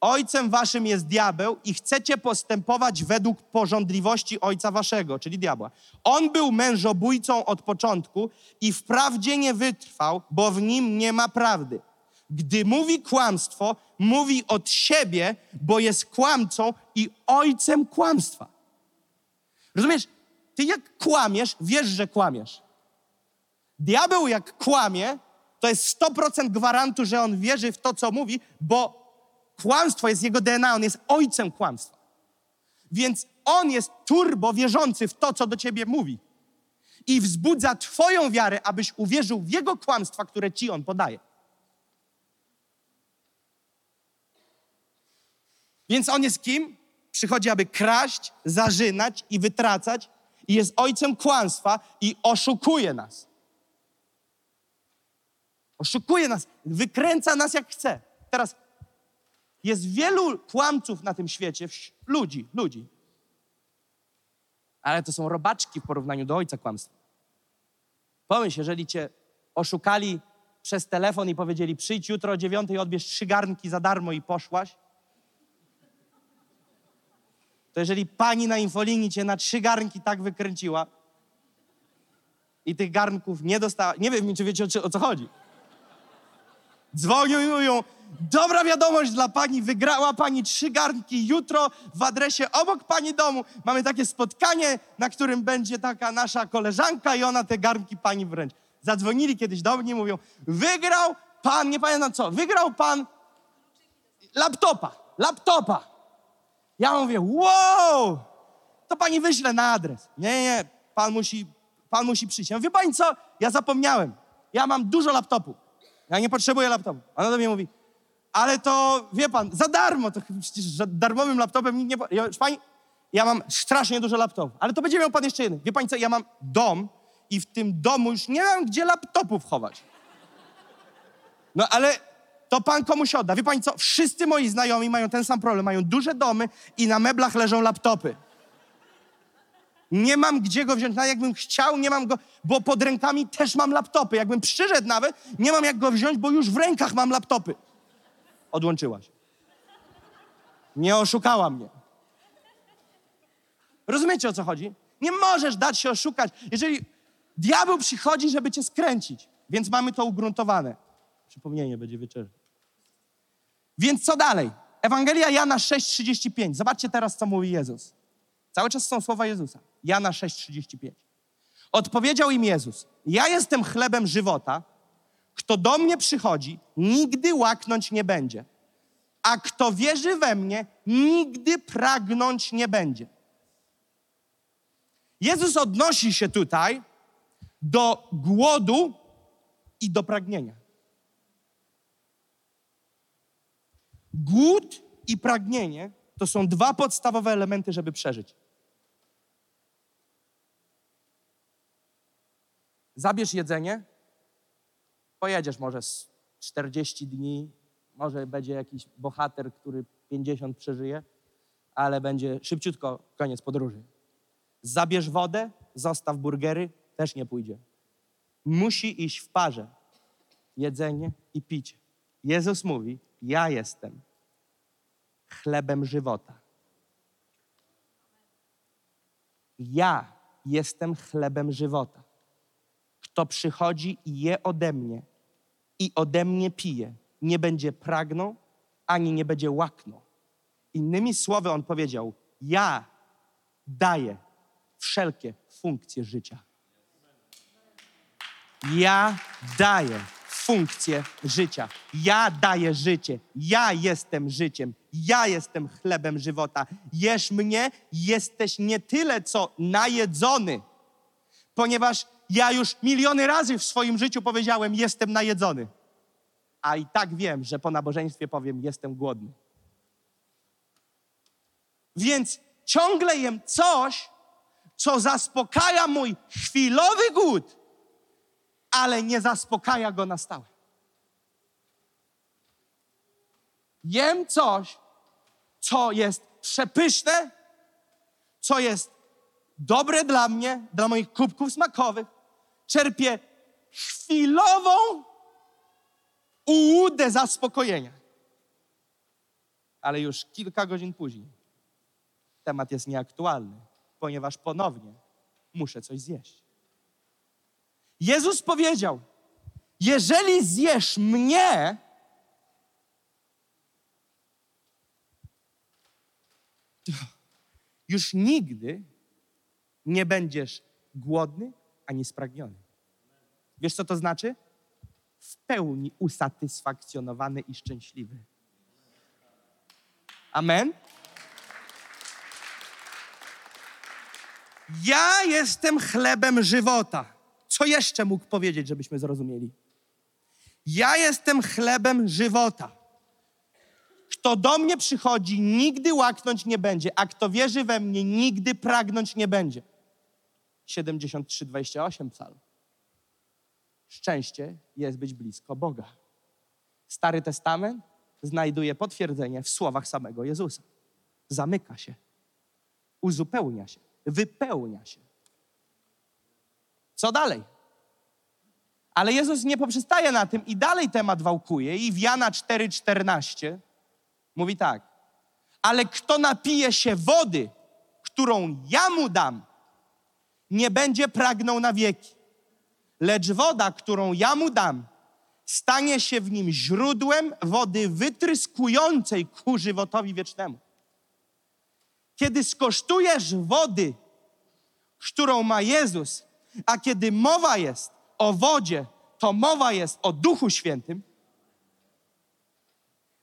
Ojcem waszym jest diabeł i chcecie postępować według porządliwości ojca waszego, czyli diabła. On był mężobójcą od początku i wprawdzie nie wytrwał, bo w nim nie ma prawdy. Gdy mówi kłamstwo, mówi od siebie, bo jest kłamcą i ojcem kłamstwa. Rozumiesz? Ty jak kłamiesz, wiesz, że kłamiesz. Diabeł jak kłamie, to jest 100% gwarantu, że on wierzy w to, co mówi, bo kłamstwo jest jego DNA, on jest ojcem kłamstwa. Więc on jest turbo wierzący w to, co do ciebie mówi. I wzbudza twoją wiarę, abyś uwierzył w jego kłamstwa, które ci on podaje. Więc on jest kim? Przychodzi, aby kraść, zarzynać i wytracać, i jest ojcem kłamstwa i oszukuje nas. Oszukuje nas, wykręca nas jak chce. Teraz jest wielu kłamców na tym świecie, ludzi, ludzi. Ale to są robaczki w porównaniu do ojca kłamstwa. Pomyśl, jeżeli cię oszukali przez telefon i powiedzieli przyjdź jutro o dziewiątej, odbierz trzy garnki za darmo i poszłaś, to jeżeli pani na infolinii cię na trzy garnki tak wykręciła i tych garnków nie dostała, nie wiem, czy wiecie o, o co chodzi. Dzwonią i mówią, dobra wiadomość dla pani, wygrała pani trzy garnki jutro w adresie obok pani domu. Mamy takie spotkanie, na którym będzie taka nasza koleżanka i ona te garnki pani wręcz. Zadzwonili kiedyś do mnie i mówią, wygrał pan, nie pamiętam co, wygrał pan laptopa, laptopa. Ja mówię, wow, to pani wyśle na adres. Nie, nie, pan musi, pan musi przyjść. Ja mówię, pani co, ja zapomniałem, ja mam dużo laptopów. Ja nie potrzebuję laptopu. Ona do mnie mówi, ale to, wie pan, za darmo, to przecież darmowym laptopem nikt nie... po- pani, ja mam strasznie dużo laptopów, ale to będzie miał pan jeszcze jeden. Wie pani co, ja mam dom i w tym domu już nie mam gdzie laptopów chować. No ale to pan komuś odda. Wie pani co, wszyscy moi znajomi mają ten sam problem, mają duże domy i na meblach leżą laptopy. Nie mam gdzie go wziąć, nawet jakbym chciał, nie mam go, bo pod rękami też mam laptopy. Jakbym przyszedł nawet, nie mam jak go wziąć, bo już w rękach mam laptopy. Odłączyła się. Nie oszukała mnie. Rozumiecie o co chodzi? Nie możesz dać się oszukać. Jeżeli diabeł przychodzi, żeby cię skręcić, więc mamy to ugruntowane. Przypomnienie będzie wieczorem. Więc co dalej? Ewangelia Jana 6,35. Zobaczcie teraz, co mówi Jezus. Cały czas są słowa Jezusa. Jana 6,35. Odpowiedział im Jezus: Ja jestem chlebem żywota. Kto do mnie przychodzi, nigdy łaknąć nie będzie. A kto wierzy we mnie, nigdy pragnąć nie będzie. Jezus odnosi się tutaj do głodu i do pragnienia. Głód i pragnienie to są dwa podstawowe elementy, żeby przeżyć. Zabierz jedzenie, pojedziesz może z 40 dni, może będzie jakiś bohater, który 50 przeżyje, ale będzie szybciutko koniec podróży. Zabierz wodę, zostaw burgery, też nie pójdzie. Musi iść w parze jedzenie i picie. Jezus mówi: Ja jestem chlebem żywota. Ja jestem chlebem żywota. Kto przychodzi i je ode mnie i ode mnie pije, nie będzie pragnął ani nie będzie łaknął. Innymi słowy, on powiedział: Ja daję wszelkie funkcje życia. Ja daję funkcję życia. Ja daję życie. Ja jestem życiem. Ja jestem chlebem żywota. Jesz mnie, jesteś nie tyle co najedzony, ponieważ ja już miliony razy w swoim życiu powiedziałem: Jestem najedzony. A i tak wiem, że po nabożeństwie powiem: Jestem głodny. Więc ciągle jem coś, co zaspokaja mój chwilowy głód, ale nie zaspokaja go na stałe. Jem coś, co jest przepyszne, co jest dobre dla mnie, dla moich kubków smakowych. Czerpię chwilową ułudę zaspokojenia. Ale już kilka godzin później temat jest nieaktualny, ponieważ ponownie muszę coś zjeść. Jezus powiedział: Jeżeli zjesz mnie, [LAUGHS] już nigdy nie będziesz głodny ani spragniony. Wiesz, co to znaczy? W pełni usatysfakcjonowany i szczęśliwy. Amen. Ja jestem chlebem żywota. Co jeszcze mógł powiedzieć, żebyśmy zrozumieli? Ja jestem chlebem żywota. Kto do mnie przychodzi, nigdy łaknąć nie będzie, a kto wierzy we mnie, nigdy pragnąć nie będzie. 73-28 psalm. Szczęście jest być blisko Boga. Stary Testament znajduje potwierdzenie w słowach samego Jezusa. Zamyka się, uzupełnia się, wypełnia się. Co dalej? Ale Jezus nie poprzestaje na tym i dalej temat wałkuje i w Jana 4,14 mówi tak. Ale kto napije się wody, którą ja mu dam, nie będzie pragnął na wieki. Lecz woda, którą ja mu dam, stanie się w nim źródłem wody wytryskującej ku żywotowi wiecznemu. Kiedy skosztujesz wody, którą ma Jezus, a kiedy mowa jest o wodzie, to mowa jest o Duchu Świętym,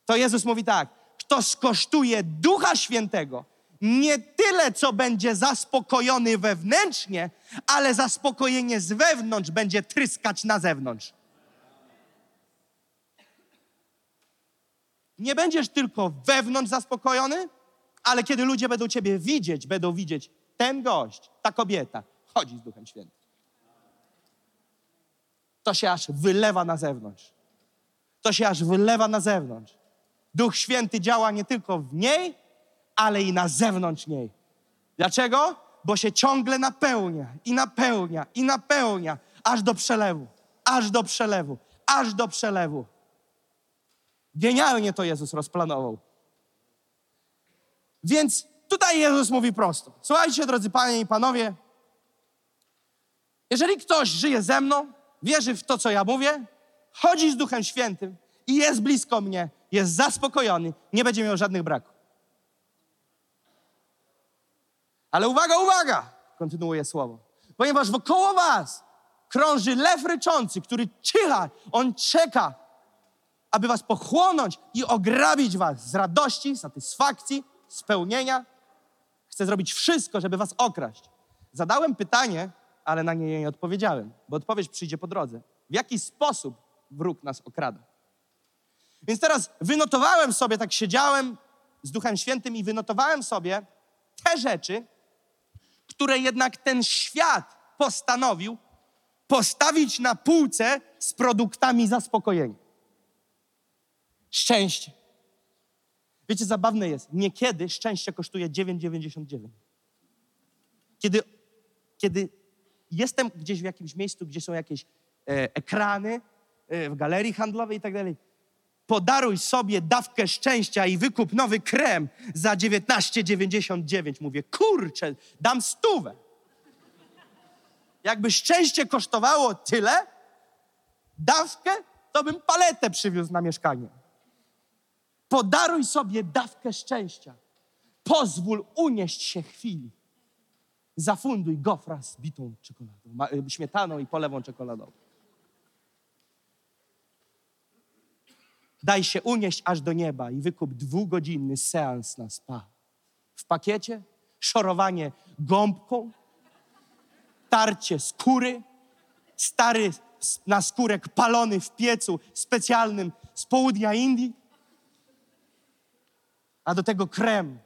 to Jezus mówi tak: kto skosztuje Ducha Świętego, nie tyle, co będzie zaspokojony wewnętrznie, ale zaspokojenie z wewnątrz będzie tryskać na zewnątrz. Nie będziesz tylko wewnątrz zaspokojony, ale kiedy ludzie będą Ciebie widzieć, będą widzieć ten gość, ta kobieta, chodzi z Duchem Świętym. To się aż wylewa na zewnątrz. To się aż wylewa na zewnątrz. Duch Święty działa nie tylko w niej, ale i na zewnątrz niej. Dlaczego? Bo się ciągle napełnia i napełnia i napełnia, aż do przelewu, aż do przelewu, aż do przelewu. Genialnie to Jezus rozplanował. Więc tutaj Jezus mówi prosto. Słuchajcie, drodzy panie i panowie, jeżeli ktoś żyje ze mną, wierzy w to, co ja mówię, chodzi z Duchem Świętym i jest blisko mnie, jest zaspokojony, nie będzie miał żadnych braków. Ale uwaga, uwaga, kontynuuje słowo, ponieważ wokoło was krąży lew ryczący, który czyha, on czeka, aby was pochłonąć i ograbić was z radości, satysfakcji, spełnienia. Chce zrobić wszystko, żeby was okraść. Zadałem pytanie, ale na nie nie odpowiedziałem, bo odpowiedź przyjdzie po drodze. W jaki sposób wróg nas okrada? Więc teraz wynotowałem sobie, tak siedziałem z Duchem Świętym i wynotowałem sobie te rzeczy, które jednak ten świat postanowił postawić na półce z produktami zaspokojenia. Szczęście. Wiecie, zabawne jest, niekiedy szczęście kosztuje 9,99. Kiedy, kiedy jestem gdzieś w jakimś miejscu, gdzie są jakieś e, ekrany, e, w galerii handlowej i tak dalej, podaruj sobie dawkę szczęścia i wykup nowy krem za 19,99. Mówię, kurczę, dam stówę. Jakby szczęście kosztowało tyle, dawkę, to bym paletę przywiózł na mieszkanie. Podaruj sobie dawkę szczęścia. Pozwól unieść się chwili. Zafunduj gofra z bitą czekoladą, y, śmietaną i polewą czekoladową. Daj się unieść aż do nieba i wykup dwugodzinny seans na spa. W pakiecie szorowanie gąbką, tarcie skóry, stary s- naskórek palony w piecu specjalnym z południa Indii, a do tego krem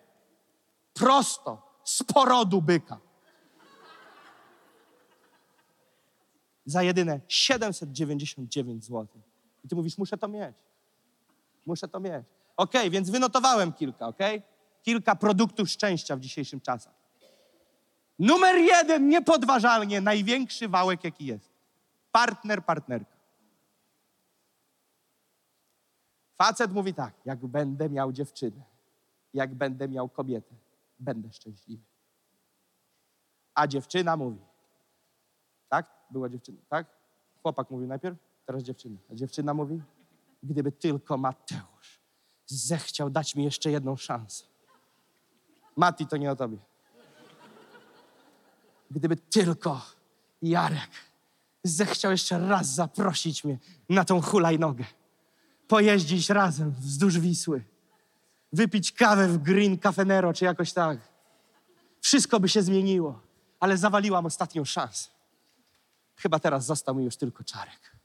Prosto z porodu byka. Za jedyne 799 zł. I ty mówisz, muszę to mieć. Muszę to mieć. Okej, więc wynotowałem kilka, okej? Kilka produktów szczęścia w dzisiejszym czasach. Numer jeden, niepodważalnie, największy wałek, jaki jest. Partner, partnerka. Facet mówi tak, jak będę miał dziewczynę, jak będę miał kobietę, będę szczęśliwy. A dziewczyna mówi? Była dziewczyna, tak? Chłopak mówił najpierw, teraz dziewczyna. A dziewczyna mówi, gdyby tylko Mateusz zechciał dać mi jeszcze jedną szansę. Mati, to nie o tobie. Gdyby tylko Jarek zechciał jeszcze raz zaprosić mnie na tą hulajnogę. Pojeździć razem wzdłuż Wisły. Wypić kawę w Green Cafenero czy jakoś tak. Wszystko by się zmieniło, ale zawaliłam ostatnią szansę. Chyba teraz został mi już tylko czarek.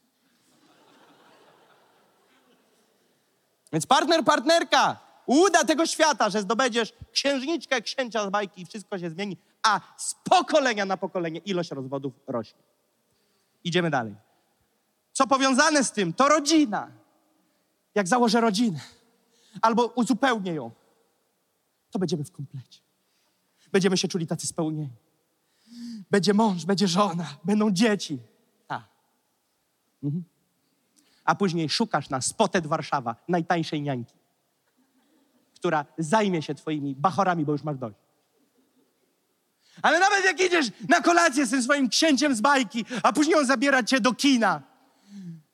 Więc partner, partnerka, uda tego świata, że zdobędziesz księżniczkę, księcia z bajki i wszystko się zmieni, a z pokolenia na pokolenie ilość rozwodów rośnie. Idziemy dalej. Co powiązane z tym, to rodzina. Jak założę rodzinę, albo uzupełnię ją, to będziemy w komplecie. Będziemy się czuli tacy spełnieni. Będzie mąż, będzie żona, będą dzieci. A. Mhm. A później szukasz na Spotted Warszawa najtańszej niańki, która zajmie się twoimi bachorami, bo już masz dość. Ale nawet jak idziesz na kolację z tym swoim księciem z bajki, a później on zabiera cię do kina,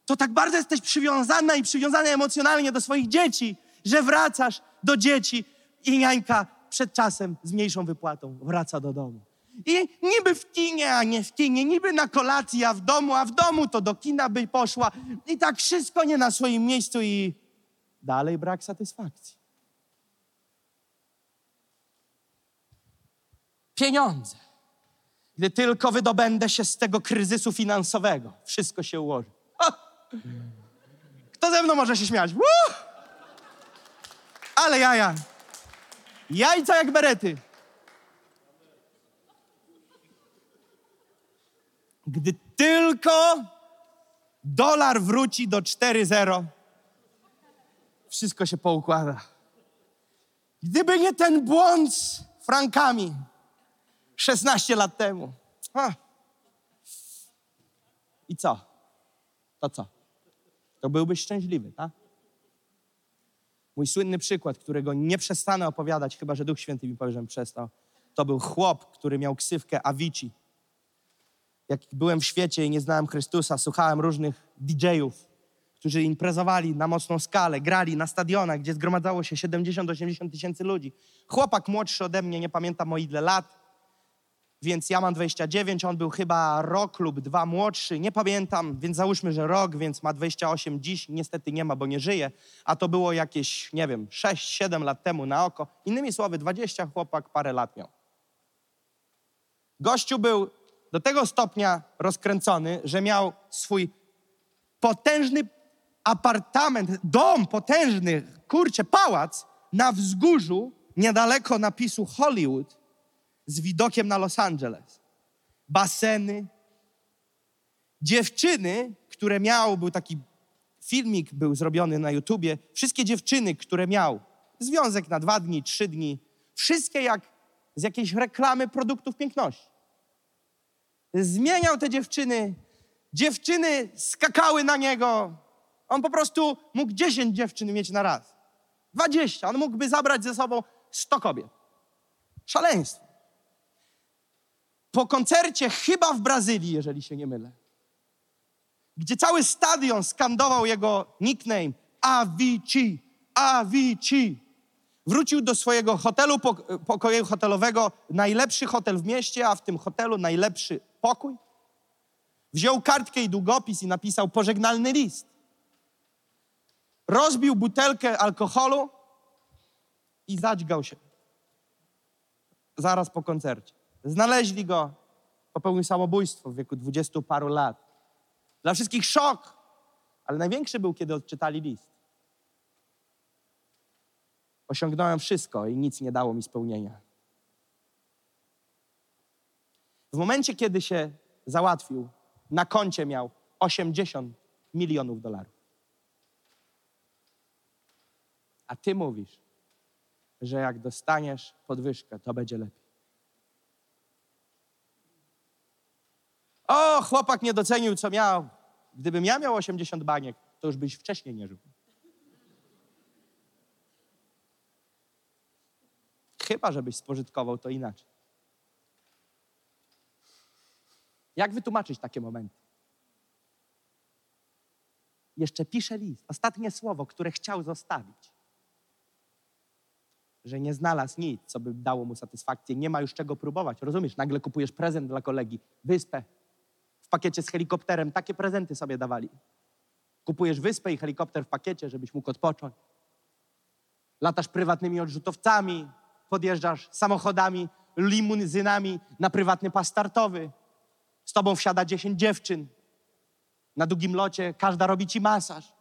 to tak bardzo jesteś przywiązana i przywiązany emocjonalnie do swoich dzieci, że wracasz do dzieci i niańka przed czasem z mniejszą wypłatą wraca do domu. I niby w kinie, a nie w kinie, niby na kolacji, a w domu, a w domu to do kina by poszła. I tak wszystko nie na swoim miejscu i dalej brak satysfakcji. Pieniądze. Gdy tylko wydobędę się z tego kryzysu finansowego, wszystko się ułoży. Kto ze mną może się śmiać? Woo! Ale jaja. Jajca jak berety. Gdy tylko dolar wróci do 4,0, wszystko się poukłada. Gdyby nie ten błąd z frankami 16 lat temu. Ha. I co? To co? To byłbyś szczęśliwy, tak? Mój słynny przykład, którego nie przestanę opowiadać, chyba że Duch Święty mi powie, żebym przestał, to był chłop, który miał ksywkę Avicii. Jak byłem w świecie i nie znałem Chrystusa, słuchałem różnych DJ-ów, którzy imprezowali na mocną skalę, grali na stadionach, gdzie zgromadzało się 70-80 tysięcy ludzi. Chłopak młodszy ode mnie, nie pamiętam o ile lat, więc ja mam 29, on był chyba rok lub dwa młodszy, nie pamiętam, więc załóżmy, że rok, więc ma 28 dziś, niestety nie ma, bo nie żyje, a to było jakieś, nie wiem, 6-7 lat temu na oko. Innymi słowy, 20 chłopak parę lat miał. Gościu był do tego stopnia rozkręcony, że miał swój potężny apartament, dom potężny, kurczę, pałac na wzgórzu niedaleko napisu Hollywood z widokiem na Los Angeles. Baseny. Dziewczyny, które miał, był taki filmik, był zrobiony na YouTubie. Wszystkie dziewczyny, które miał, związek na dwa dni, trzy dni, wszystkie jak z jakiejś reklamy produktów piękności. Zmieniał te dziewczyny, dziewczyny skakały na niego. On po prostu mógł 10 dziewczyn mieć na raz. 20. On mógłby zabrać ze sobą 100 kobiet. Szaleństwo po koncercie, chyba w Brazylii, jeżeli się nie mylę, gdzie cały stadion skandował jego nickname Avicii, Avicii. Wrócił do swojego hotelu, pokoju hotelowego, najlepszy hotel w mieście, a w tym hotelu najlepszy pokój. Wziął kartkę i długopis i napisał pożegnalny list. Rozbił butelkę alkoholu i zadźgał się. Zaraz po koncercie. Znaleźli go, popełnił samobójstwo w wieku dwudziestu paru lat. Dla wszystkich szok, ale największy był, kiedy odczytali list. Osiągnąłem wszystko i nic nie dało mi spełnienia. W momencie, kiedy się załatwił, na koncie miał 80 milionów dolarów. A ty mówisz, że jak dostaniesz podwyżkę, to będzie lepiej. O, chłopak nie docenił, co miał. Gdybym ja miał 80 baniek, to już byś wcześniej nie żył. Chyba, żebyś spożytkował to inaczej. Jak wytłumaczyć takie momenty? Jeszcze pisze list, ostatnie słowo, które chciał zostawić. Że nie znalazł nic, co by dało mu satysfakcję, nie ma już czego próbować. Rozumiesz? Nagle kupujesz prezent dla kolegi, wyspę w pakiecie z helikopterem. Takie prezenty sobie dawali. Kupujesz wyspę i helikopter w pakiecie, żebyś mógł odpocząć. Latasz prywatnymi odrzutowcami, podjeżdżasz samochodami, limuzynami na prywatny pas startowy. Z tobą wsiada 10 dziewczyn. Na długim locie każda robi ci masaż.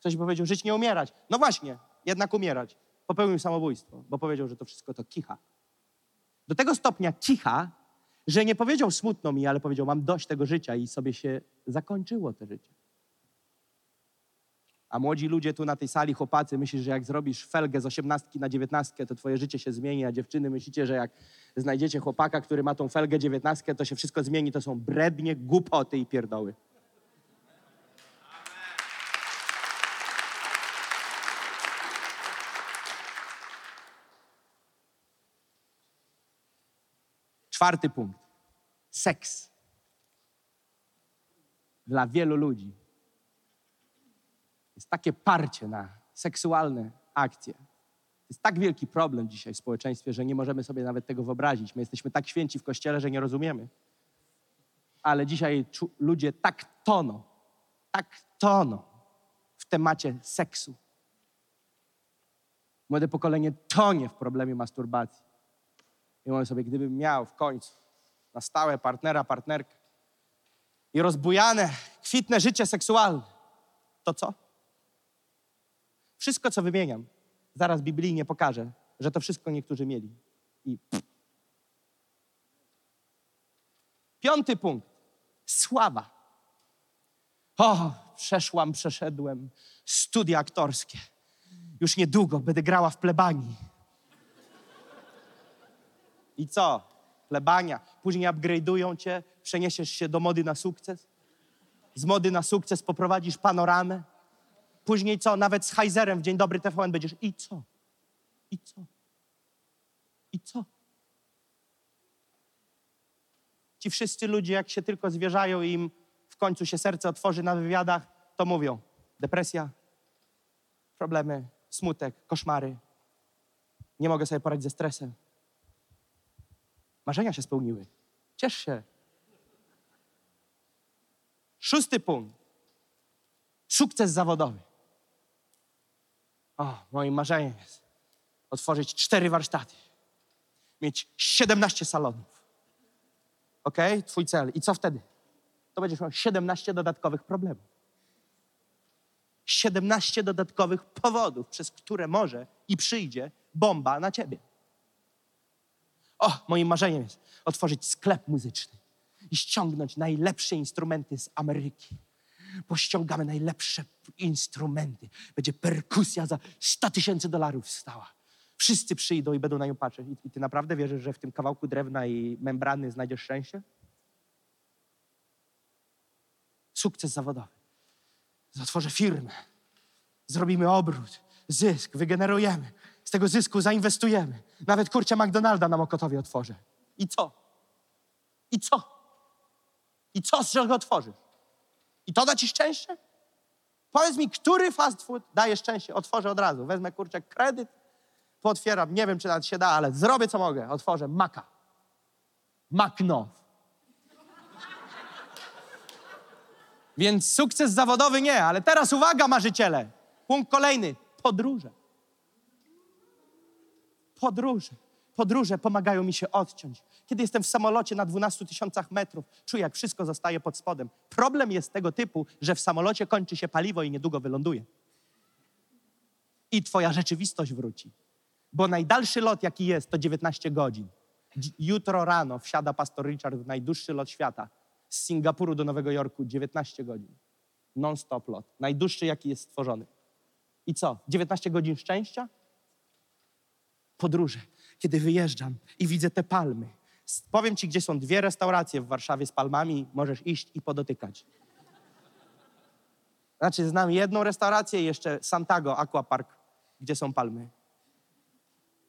Ktoś powiedział, żyć nie umierać. No właśnie, jednak umierać. Popełnił samobójstwo, bo powiedział, że to wszystko to kicha. Do tego stopnia kicha, że nie powiedział smutno mi, ale powiedział, mam dość tego życia i sobie się zakończyło to życie. A młodzi ludzie tu na tej sali, chłopacy, myślisz, że jak zrobisz felgę z osiemnastki na dziewiętnastkę, to twoje życie się zmieni, a dziewczyny myślicie, że jak znajdziecie chłopaka, który ma tą felgę dziewiętnastkę, to się wszystko zmieni. To są brednie, głupoty i pierdoły. Czwarty punkt. Seks. Dla wielu ludzi jest takie parcie na seksualne akcje. Jest tak wielki problem dzisiaj w społeczeństwie, że nie możemy sobie nawet tego wyobrazić. My jesteśmy tak święci w kościele, że nie rozumiemy. Ale dzisiaj ludzie tak toną, tak toną w temacie seksu. Młode pokolenie tonie w problemie masturbacji. I mówię sobie, gdybym miał w końcu na stałe partnera, partnerkę i rozbujane, kwitne życie seksualne, to co? Wszystko, co wymieniam, zaraz biblijnie pokażę, że to wszystko niektórzy mieli. I Piąty punkt. Sława. O, przeszłam, przeszedłem studia aktorskie. Już niedługo będę grała w plebanii. I co? Plebania. Później upgrade'ują cię, przeniesiesz się do mody na sukces. Z mody na sukces poprowadzisz panoramę. Później co? Nawet z Heizerem w Dzień Dobry TVN będziesz. I co? I co? I co? Ci wszyscy ludzie, jak się tylko zwierzają i im w końcu się serce otworzy na wywiadach, to mówią depresja, problemy, smutek, koszmary. Nie mogę sobie poradzić ze stresem. Marzenia się spełniły. Ciesz się. Szósty punkt. Sukces zawodowy. O, moim marzeniem jest otworzyć cztery warsztaty, mieć 17 salonów. Ok? Twój cel. I co wtedy? To będziesz miał 17 dodatkowych problemów. 17 dodatkowych powodów, przez które może i przyjdzie bomba na ciebie. O, moim marzeniem jest otworzyć sklep muzyczny i ściągnąć najlepsze instrumenty z Ameryki. Pościągamy najlepsze instrumenty. Będzie perkusja za 100 tysięcy dolarów stała. Wszyscy przyjdą i będą na nią patrzeć. I, I ty naprawdę wierzysz, że w tym kawałku drewna i membrany znajdziesz szczęście? Sukces zawodowy. Zatworzę firmę. Zrobimy obrót, zysk, wygenerujemy. Z tego zysku zainwestujemy. Nawet kurczę McDonalda na Mokotowie otworzę. I co? I co? I co, z czego otworzysz? I to da ci szczęście? Powiedz mi, który fast food daje szczęście? Otworzę od razu. Wezmę kurczę kredyt, pootwieram. Nie wiem, czy nawet się da, ale zrobię co mogę. Otworzę Maka. Makno. Więc sukces zawodowy nie, ale teraz uwaga, marzyciele. Punkt kolejny. Podróże. Podróże. Podróże pomagają mi się odciąć. Kiedy jestem w samolocie na 12 tysiącach metrów, czuję, jak wszystko zostaje pod spodem. Problem jest tego typu, że w samolocie kończy się paliwo i niedługo wyląduje. I twoja rzeczywistość wróci. Bo najdalszy lot, jaki jest, to 19 godzin. Dzi- Jutro rano wsiada pastor Richard w najdłuższy lot świata z Singapuru do Nowego Jorku, 19 godzin. Non-stop lot. Najdłuższy, jaki jest stworzony. I co? 19 godzin szczęścia? Podróże. Kiedy wyjeżdżam i widzę te palmy. Powiem ci, gdzie są dwie restauracje w Warszawie z palmami, możesz iść i podotykać. Znaczy, znam jedną restaurację i jeszcze Santago Aquapark, gdzie są palmy.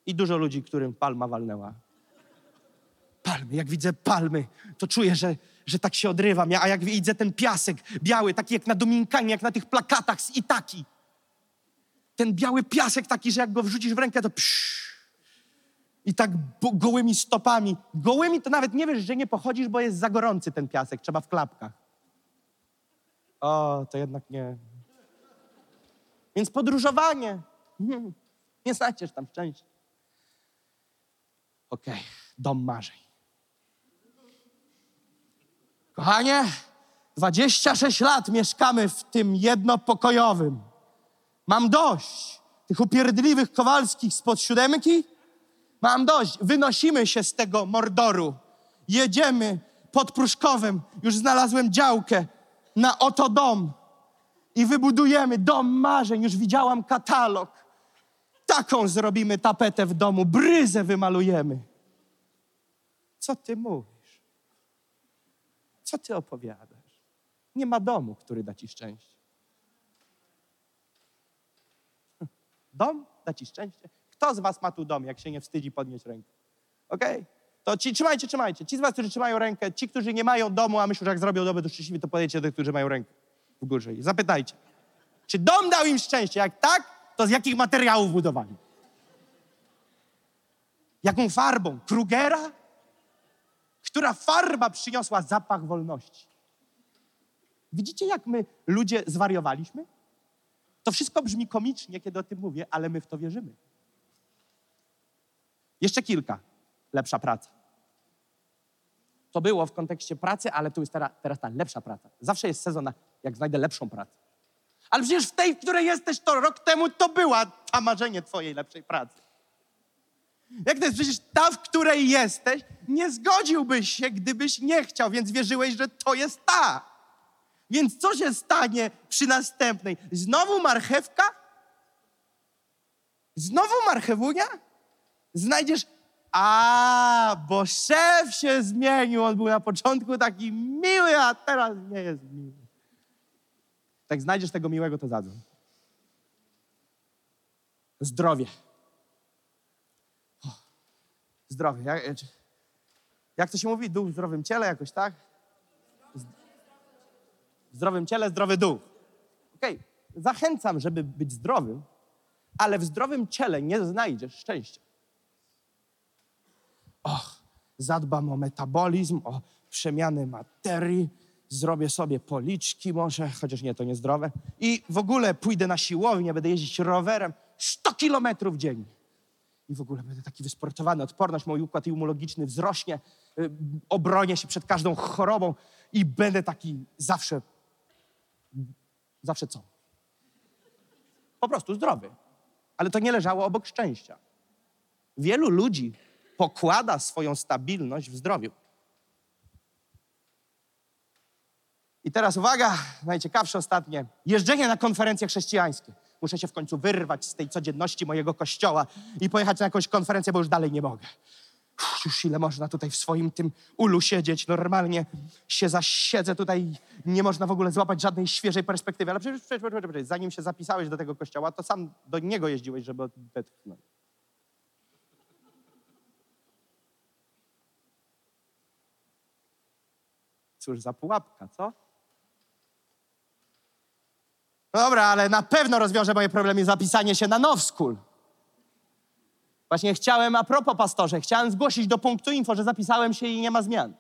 I dużo ludzi, którym palma walnęła. Palmy, jak widzę palmy, to czuję, że, że tak się odrywam. Ja, a jak widzę ten piasek biały, taki jak na Dominikanie, jak na tych plakatach z Itaki. Ten biały piasek taki, że jak go wrzucisz w rękę, to psz. I tak gołymi stopami. Gołymi to nawet nie wiesz, że nie pochodzisz, bo jest za gorący ten piasek. Trzeba w klapkach. O, to jednak nie. Więc podróżowanie. [LAUGHS] Nie znajdziesz tam szczęścia. Okej, dom marzeń. Kochanie, 26 lat mieszkamy w tym jednopokojowym. Mam dość tych upierdliwych Kowalskich spod siódemki. Mam dość. Wynosimy się z tego mordoru. Jedziemy pod Pruszkowem. Już znalazłem działkę na oto dom. I wybudujemy dom marzeń. Już widziałam katalog. Taką zrobimy tapetę w domu. Bryzę wymalujemy. Co ty mówisz? Co ty opowiadasz? Nie ma domu, który da ci szczęście. Dom da ci szczęście. Kto z was ma tu dom, jak się nie wstydzi podnieść rękę? Okej? To ci trzymajcie, trzymajcie. Ci z was, którzy trzymają rękę, ci, którzy nie mają domu, a myślą, że jak zrobią dom, to szczęśliwi, to do tych, którzy mają rękę w górze i zapytajcie. Czy dom dał im szczęście? Jak tak, to z jakich materiałów budowali? Jaką farbą? Krugera? Która farba przyniosła zapach wolności? Widzicie, jak my ludzie zwariowaliśmy? To wszystko brzmi komicznie, kiedy o tym mówię, ale my w to wierzymy. Jeszcze kilka. Lepsza praca. To było w kontekście pracy, ale tu jest teraz, teraz ta lepsza praca. Zawsze jest sezon, jak znajdę lepszą pracę. Ale przecież w tej, w której jesteś, to rok temu to była ta marzenie twojej lepszej pracy. Jak to jest? Przecież ta, w której jesteś, nie zgodziłbyś się, gdybyś nie chciał, więc wierzyłeś, że to jest ta. Więc co się stanie przy następnej? Znowu marchewka? Znowu marchewunia? Znajdziesz, a, bo szef się zmienił. On był na początku taki miły, a teraz nie jest miły. Tak znajdziesz tego miłego, to zadzwoń. Zdrowie. O, zdrowie. Jak, jak to się mówi? Duch w zdrowym ciele jakoś, tak? W zdrowym ciele, zdrowy duch. Okej, zachęcam, żeby być zdrowym, ale w zdrowym ciele nie znajdziesz szczęścia. Och, zadbam o metabolizm, o przemianę materii, zrobię sobie policzki może, chociaż nie, to niezdrowe. I w ogóle pójdę na siłownię, będę jeździć rowerem 100 kilometrów dziennie. I w ogóle będę taki wysportowany, odporność, mój układ immunologiczny wzrośnie, y, obronię się przed każdą chorobą i będę taki zawsze, zawsze co? Po prostu zdrowy. Ale to nie leżało obok szczęścia. Wielu ludzi pokłada swoją stabilność w zdrowiu. I teraz uwaga, najciekawsze ostatnie. Jeżdżenie na konferencje chrześcijańskie. Muszę się w końcu wyrwać z tej codzienności mojego kościoła i pojechać na jakąś konferencję, bo już dalej nie mogę. Uff, Już ile można tutaj w swoim tym ulu siedzieć, normalnie się zasiedzę tutaj, nie można w ogóle złapać żadnej świeżej perspektywy. Ale przecież, przecież, przecież, przecież zanim się zapisałeś do tego kościoła, to sam do niego jeździłeś, żeby odetchnąć. Cóż za pułapka, co? No Dobra, ale na pewno rozwiąże moje problemy zapisanie się na Now School. Właśnie chciałem, a propos pastorze, chciałem zgłosić do punktu info, że zapisałem się i nie ma zmian.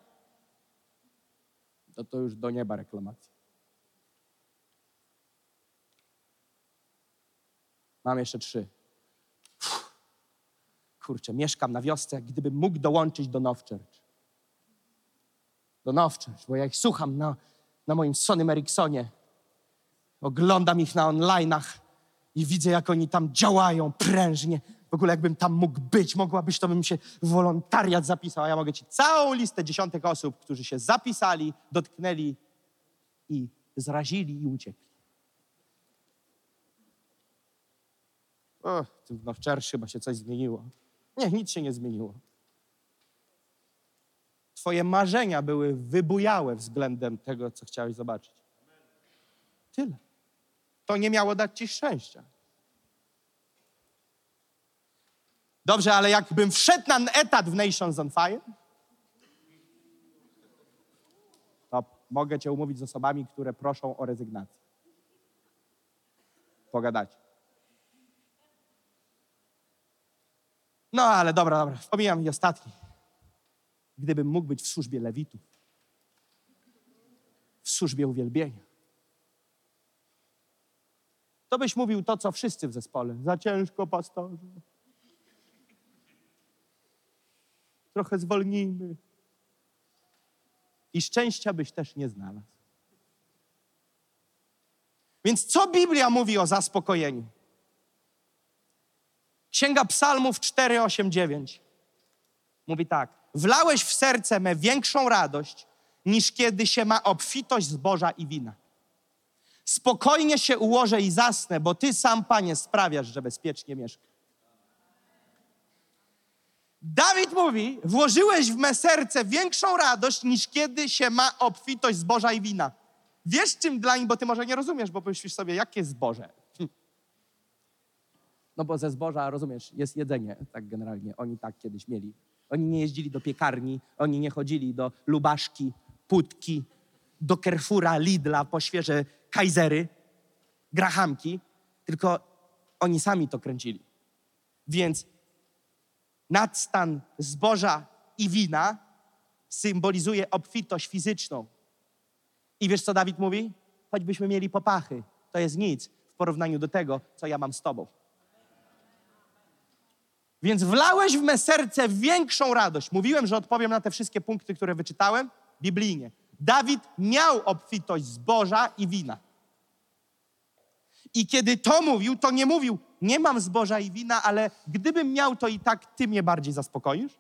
To to już do nieba reklamacja. Mam jeszcze trzy. Uff. Kurczę, mieszkam na wiosce, gdybym mógł dołączyć do Now Church. Do Now Church, bo ja ich słucham na, na moim Sony Ericssonie. Oglądam ich na online'ach i widzę, jak oni tam działają prężnie. W ogóle jakbym tam mógł być, mogłabyś, to bym się wolontariat zapisał, a ja mogę ci całą listę dziesiątek osób, którzy się zapisali, dotknęli i zrazili i uciekli. O, tym w Nowczersz chyba się coś zmieniło. Nie, nic się nie zmieniło. Twoje marzenia były wybujałe względem tego, co chciałeś zobaczyć. Tyle. To nie miało dać ci szczęścia. Dobrze, ale jakbym wszedł na etat w Nations on Fire, to mogę cię umówić z osobami, które proszą o rezygnację. Pogadać. No ale dobra, dobra, pomijam i ostatni. Gdybym mógł być w służbie lewitów, w służbie uwielbienia, to byś mówił to, co wszyscy w zespole. Za ciężko, pastorze. Trochę zwolnijmy. I szczęścia byś też nie znalazł. Więc co Biblia mówi o zaspokojeniu? Księga Psalmów 4, 8, 9. Mówi tak. Wlałeś w serce me większą radość, niż kiedy się ma obfitość zboża i wina. Spokojnie się ułożę i zasnę, bo Ty sam, Panie, sprawiasz, że bezpiecznie mieszkam. Dawid mówi, włożyłeś w me serce większą radość, niż kiedy się ma obfitość zboża i wina. Wiesz czym dla nich, bo Ty może nie rozumiesz, bo myślisz sobie, jakie zboże? Hm. No bo ze zboża, rozumiesz, jest jedzenie, tak generalnie. Oni tak kiedyś mieli. Oni nie jeździli do piekarni, oni nie chodzili do Lubaszki, Putki, do Kerfura, Lidla, po świeże Kaisery, Grahamki, tylko oni sami to kręcili. Więc nadstan zboża i wina symbolizuje obfitość fizyczną. I wiesz, co Dawid mówi? Choćbyśmy mieli popachy, to jest nic w porównaniu do tego, co ja mam z tobą. Więc wlałeś w me serce większą radość. Mówiłem, że odpowiem na te wszystkie punkty, które wyczytałem biblijnie. Dawid miał obfitość zboża i wina. I kiedy to mówił, to nie mówił, nie mam zboża i wina, ale gdybym miał, to i tak ty mnie bardziej zaspokoisz.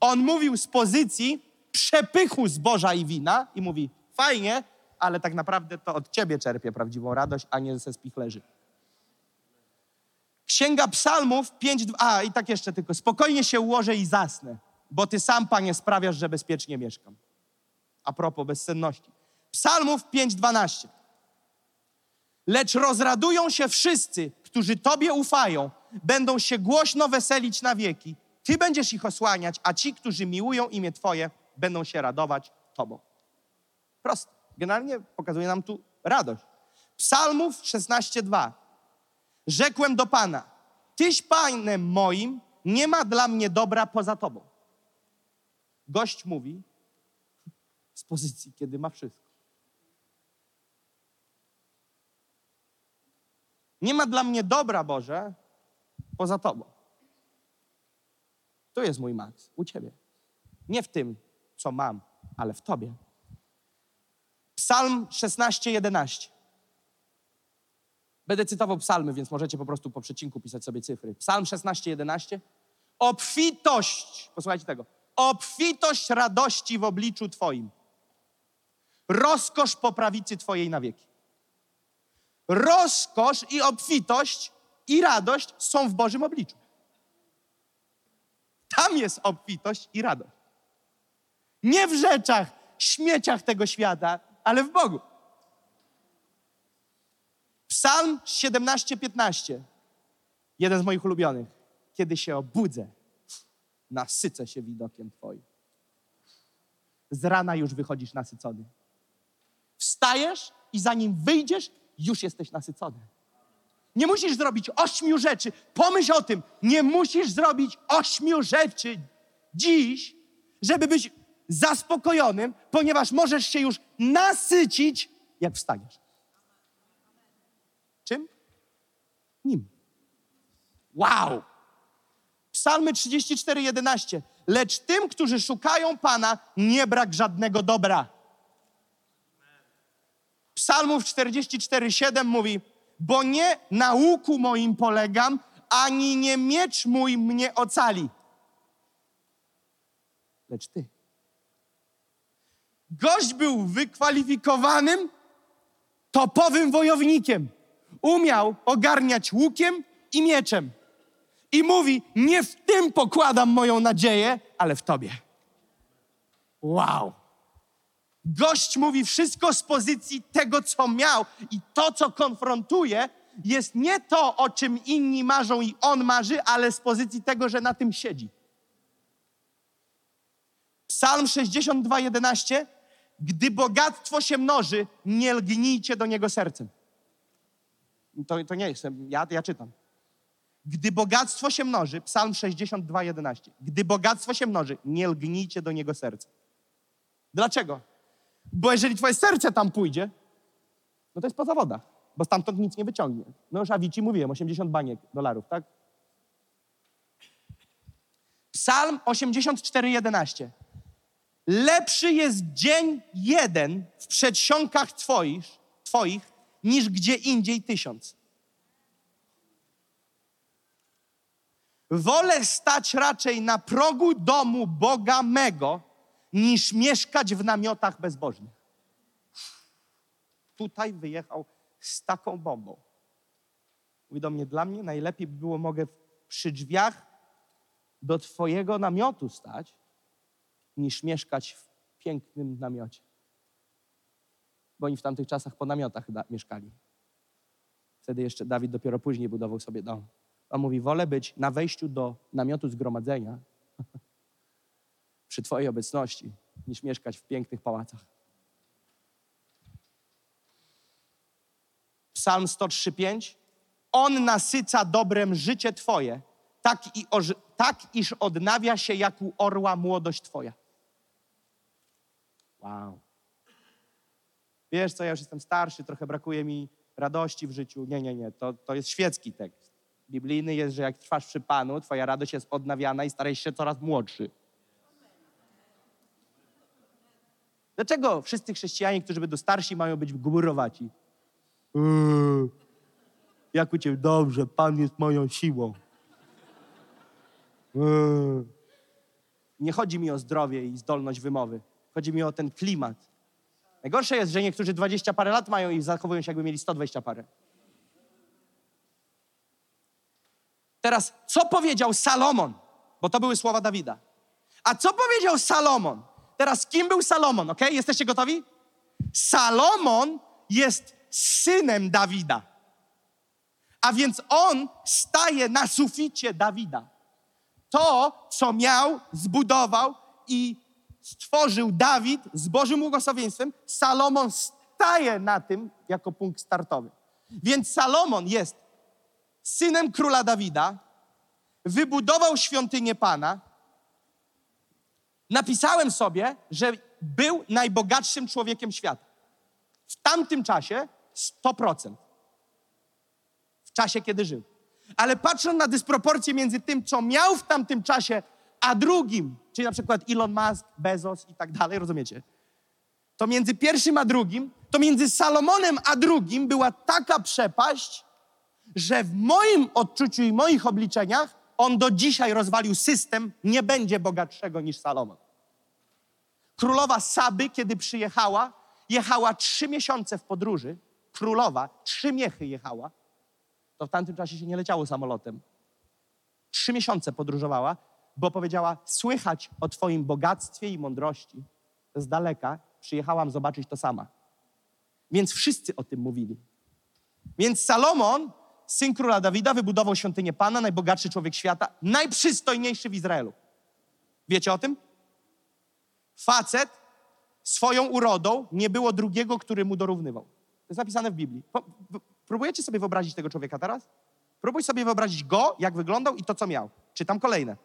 On mówił z pozycji przepychu zboża i wina i mówi, fajnie, ale tak naprawdę to od ciebie czerpię prawdziwą radość, a nie ze spichlerzy. Księga Psalmów 5, a i tak jeszcze tylko, spokojnie się ułożę i zasnę, bo ty sam, Panie, sprawiasz, że bezpiecznie mieszkam. A propos bezsenności. Psalmów 5:12. Lecz rozradują się wszyscy, którzy Tobie ufają, będą się głośno weselić na wieki. Ty będziesz ich osłaniać, a ci, którzy miłują imię Twoje, będą się radować Tobą. Proste. Generalnie pokazuje nam tu radość. Psalmów 16:2. Rzekłem do Pana: Tyś Panem moim, nie ma dla mnie dobra poza Tobą. Gość mówi z pozycji, kiedy ma wszystko. Nie ma dla mnie dobra, Boże, poza Tobą. Tu jest mój maks, u Ciebie. Nie w tym, co mam, ale w Tobie. Psalm 16, 11. Będę cytował psalmy, więc możecie po prostu po przecinku pisać sobie cyfry. Psalm 16, 11. Obfitość, posłuchajcie tego, obfitość radości w obliczu Twoim. Rozkosz po prawicy Twojej na wieki. Rozkosz i obfitość i radość są w Bożym obliczu. Tam jest obfitość i radość. Nie w rzeczach, śmieciach tego świata, ale w Bogu. Psalm 17:15. Jeden z moich ulubionych. Kiedy się obudzę, nasycę się widokiem Twoim. Z rana już wychodzisz nasycony. Wstajesz i zanim wyjdziesz, już jesteś nasycony. Nie musisz zrobić ośmiu rzeczy. Pomyśl o tym. Nie musisz zrobić ośmiu rzeczy dziś, żeby być zaspokojonym, ponieważ możesz się już nasycić, jak wstaniesz. Czym? Nim. Wow! Psalmy 34, 11. Lecz tym, którzy szukają Pana, nie brak żadnego dobra. Psalmów 44, 7 mówi, bo nie na łuku moim polegam, ani nie miecz mój mnie ocali, lecz ty. Gość był wykwalifikowanym, topowym wojownikiem. Umiał ogarniać łukiem i mieczem. I mówi: Nie w tym pokładam moją nadzieję, ale w tobie. Wow. Gość mówi wszystko z pozycji tego, co miał, i to, co konfrontuje, jest nie to, o czym inni marzą i on marzy, ale z pozycji tego, że na tym siedzi. Psalm 62, 11. Gdy bogactwo się mnoży, nie lgnijcie do niego sercem. To, to nie jestem, ja, ja czytam. Gdy bogactwo się mnoży, Psalm 62, 11. Gdy bogactwo się mnoży, nie lgnijcie do niego sercem. Dlaczego? Bo jeżeli twoje serce tam pójdzie, no to jest poza woda, bo stamtąd nic nie wyciągnie. No już Awici mówiłem, 80 baniek dolarów, tak? Psalm 84, 11. Lepszy jest dzień jeden w przedsionkach twoich, twoich niż gdzie indziej tysiąc. Wolę stać raczej na progu domu Boga mego, niż mieszkać w namiotach bezbożnych. Tutaj wyjechał z taką bombą. Mówi do mnie, dla mnie najlepiej by było, mogę przy drzwiach do twojego namiotu stać, niż mieszkać w pięknym namiocie. Bo oni w tamtych czasach po namiotach mieszkali. Wtedy jeszcze Dawid dopiero później budował sobie dom. On mówi, wolę być na wejściu do namiotu zgromadzenia [LAUGHS] przy Twojej obecności, niż mieszkać w pięknych pałacach. Psalm 103:5. On nasyca dobrem życie Twoje, tak, i tak iż odnawia się jak u orła młodość Twoja. Wow. Wiesz co, ja już jestem starszy, trochę brakuje mi radości w życiu. Nie, nie, nie, to, to jest świecki tekst. Biblijny jest, że jak trwasz przy Panu, Twoja radość jest odnawiana i starajesz się coraz młodszy. Dlaczego wszyscy chrześcijanie, którzy będą starsi, mają być gmurowaci? Eee, jak u Ciebie? Dobrze, Pan jest moją siłą. Eee. Nie chodzi mi o zdrowie i zdolność wymowy. Chodzi mi o ten klimat. Najgorsze jest, że niektórzy 20 parę lat mają i zachowują się, jakby mieli 120 parę. Teraz, co powiedział Salomon? Bo to były słowa Dawida. A co powiedział Salomon? Teraz, kim był Salomon, ok? Jesteście gotowi? Salomon jest synem Dawida. A więc on staje na suficie Dawida. To, co miał, zbudował i stworzył Dawid z Bożym błogosławieństwem, Salomon staje na tym jako punkt startowy. Więc Salomon jest synem króla Dawida, wybudował świątynię Pana. Napisałem sobie, że był najbogatszym człowiekiem świata. W tamtym czasie 100%. W czasie, kiedy żył. Ale patrząc na dysproporcję między tym, co miał w tamtym czasie, a drugim, czyli na przykład Elon Musk, Bezos i tak dalej, rozumiecie? To między pierwszym a drugim, to między Salomonem a drugim była taka przepaść, że w moim odczuciu i moich obliczeniach on do dzisiaj rozwalił system, nie będzie bogatszego niż Salomon. Królowa Saby, kiedy przyjechała, jechała trzy miesiące w podróży. Królowa, trzy miechy jechała. To w tamtym czasie się nie leciało samolotem. Trzy miesiące podróżowała, bo powiedziała: Słychać o Twoim bogactwie i mądrości. Z daleka przyjechałam zobaczyć to sama. Więc wszyscy o tym mówili. Więc Salomon, syn króla Dawida, wybudował świątynię Pana, najbogatszy człowiek świata, najprzystojniejszy w Izraelu. Wiecie o tym? Facet swoją urodą nie było drugiego, który mu dorównywał. To jest napisane w Biblii. Próbujecie sobie wyobrazić tego człowieka teraz? Próbuj sobie wyobrazić go, jak wyglądał i to, co miał. Czytam kolejne.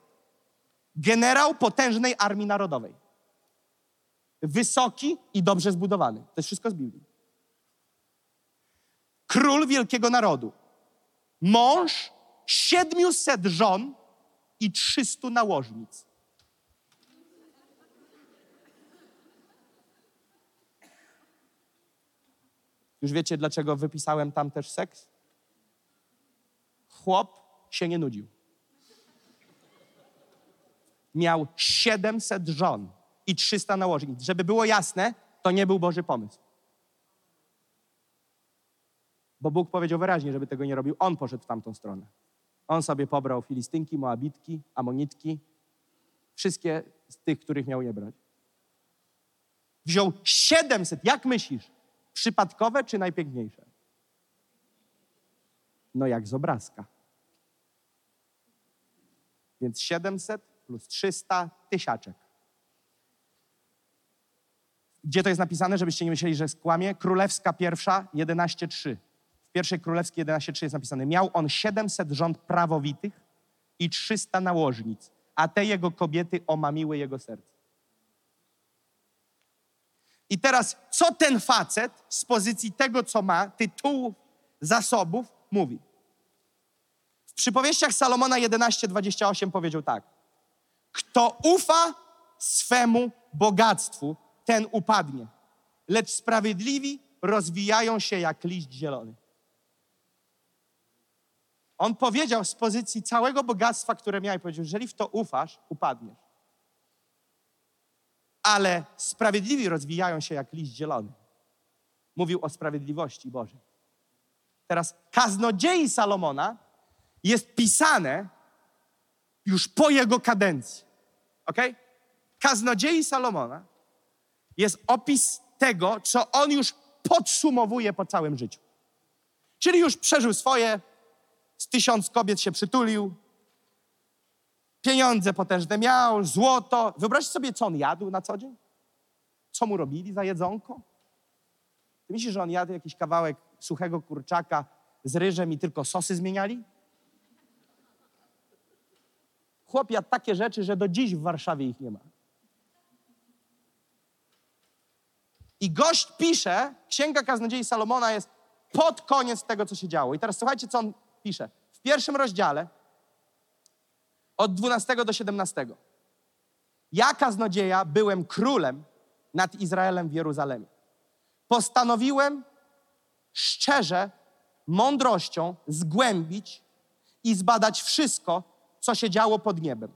Generał potężnej armii narodowej. Wysoki i dobrze zbudowany. To jest wszystko z Biblii. Król wielkiego narodu. Mąż 700 żon i 300 nałożnic. Już wiecie, dlaczego wypisałem tam też seks? Chłop się nie nudził. Miał 700 żon i 300 nałożnic. Żeby było jasne, to nie był Boży pomysł. Bo Bóg powiedział wyraźnie, żeby tego nie robił. On poszedł w tamtą stronę. On sobie pobrał Filistynki, Moabitki, Amonitki, wszystkie z tych, których miał nie brać. Wziął 700. Jak myślisz? Przypadkowe czy najpiękniejsze? No jak z obrazka. Więc 700 plus 300 tysiaczek. Gdzie to jest napisane, żebyście nie myśleli, że skłamie? Królewska pierwsza, 11.3. W pierwszej królewskiej 11.3 jest napisane, miał on 700 rząd prawowitych i 300 nałożnic, a te jego kobiety omamiły jego serce. I teraz, co ten facet z pozycji tego, co ma, tytułu, zasobów, mówi? W przypowieściach Salomona 11:28 powiedział tak: Kto ufa swemu bogactwu, ten upadnie, lecz sprawiedliwi rozwijają się jak liść zielony. On powiedział z pozycji całego bogactwa, które miał, powiedział: Jeżeli w to ufasz, upadniesz. Ale sprawiedliwi rozwijają się jak liść zielony. Mówił o sprawiedliwości Bożej. Teraz kaznodziei Salomona jest pisane już po jego kadencji. Ok? Kaznodziei Salomona jest opis tego, co on już podsumowuje po całym życiu. Czyli już przeżył swoje, z tysiąc kobiet się przytulił, pieniądze potężne miał, złoto. Wyobraźcie sobie, co on jadł na co dzień? Co mu robili za jedzonko? Ty myślisz, że on jadł jakiś kawałek suchego kurczaka z ryżem i tylko sosy zmieniali? Chłop jadł takie rzeczy, że do dziś w Warszawie ich nie ma. I gość pisze, Księga Kaznodziei Salomona jest pod koniec tego, co się działo. I teraz słuchajcie, co on pisze. W pierwszym rozdziale, od 12 do 17. Ja, kaznodzieja, byłem królem nad Izraelem w Jeruzalemie. Postanowiłem szczerze, mądrością zgłębić i zbadać wszystko, co się działo pod niebem.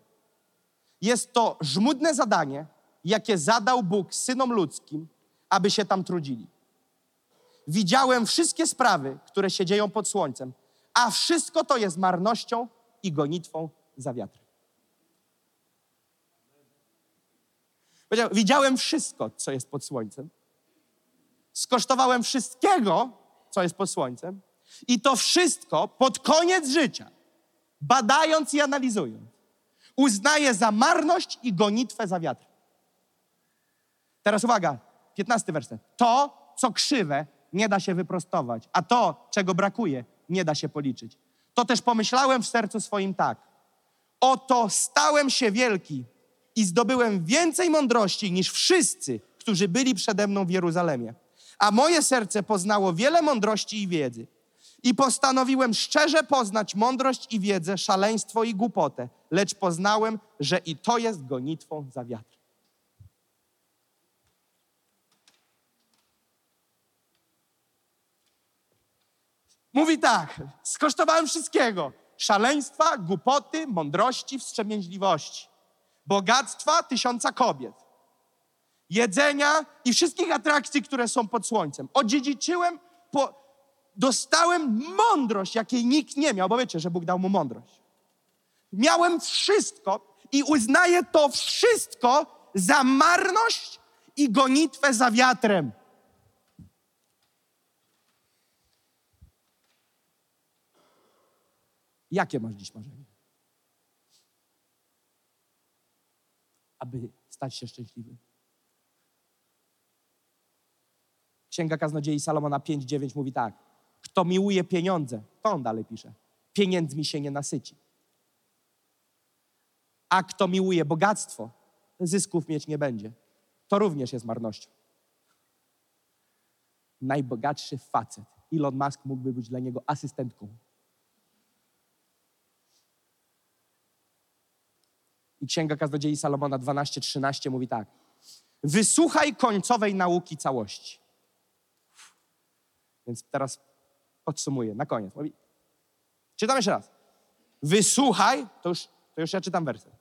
Jest to żmudne zadanie, jakie zadał Bóg synom ludzkim, aby się tam trudzili. Widziałem wszystkie sprawy, które się dzieją pod słońcem, a wszystko to jest marnością i gonitwą za wiatrem. Widziałem wszystko, co jest pod słońcem. Skosztowałem wszystkiego, co jest pod słońcem. I to wszystko pod koniec życia, badając i analizując, uznaję za marność i gonitwę za wiatr. Teraz uwaga, 15 werset. To, co krzywe, nie da się wyprostować, a to, czego brakuje, nie da się policzyć. To też pomyślałem w sercu swoim tak. Oto stałem się wielki i zdobyłem więcej mądrości niż wszyscy, którzy byli przede mną w Jeruzalemie. A moje serce poznało wiele mądrości i wiedzy. I postanowiłem szczerze poznać mądrość i wiedzę, szaleństwo i głupotę, lecz poznałem, że i to jest gonitwą za wiatr. Mówi tak, skosztowałem wszystkiego. Szaleństwa, głupoty, mądrości, wstrzemięźliwości. Bogactwa tysiąca kobiet. Jedzenia i wszystkich atrakcji, które są pod słońcem. Odziedziczyłem, po, dostałem mądrość, jakiej nikt nie miał, bo wiecie, że Bóg dał mu mądrość. Miałem wszystko i uznaję to wszystko za marność i gonitwę za wiatrem. Jakie masz dziś marzenie? Aby stać się szczęśliwym. Księga Kaznodziei Salomona 5:9 mówi tak. Kto miłuje pieniądze, to on dalej pisze, pieniędzmi się nie nasyci. A kto miłuje bogactwo, zysków mieć nie będzie. To również jest marnością. Najbogatszy facet. Elon Musk mógłby być dla niego asystentką. I Księga Kaznodziei Salomona 12:13 mówi tak. Wysłuchaj końcowej nauki całości. Więc teraz podsumuję, na koniec. Mówi, czytam jeszcze raz. Wysłuchaj, to już, to już ja czytam werset.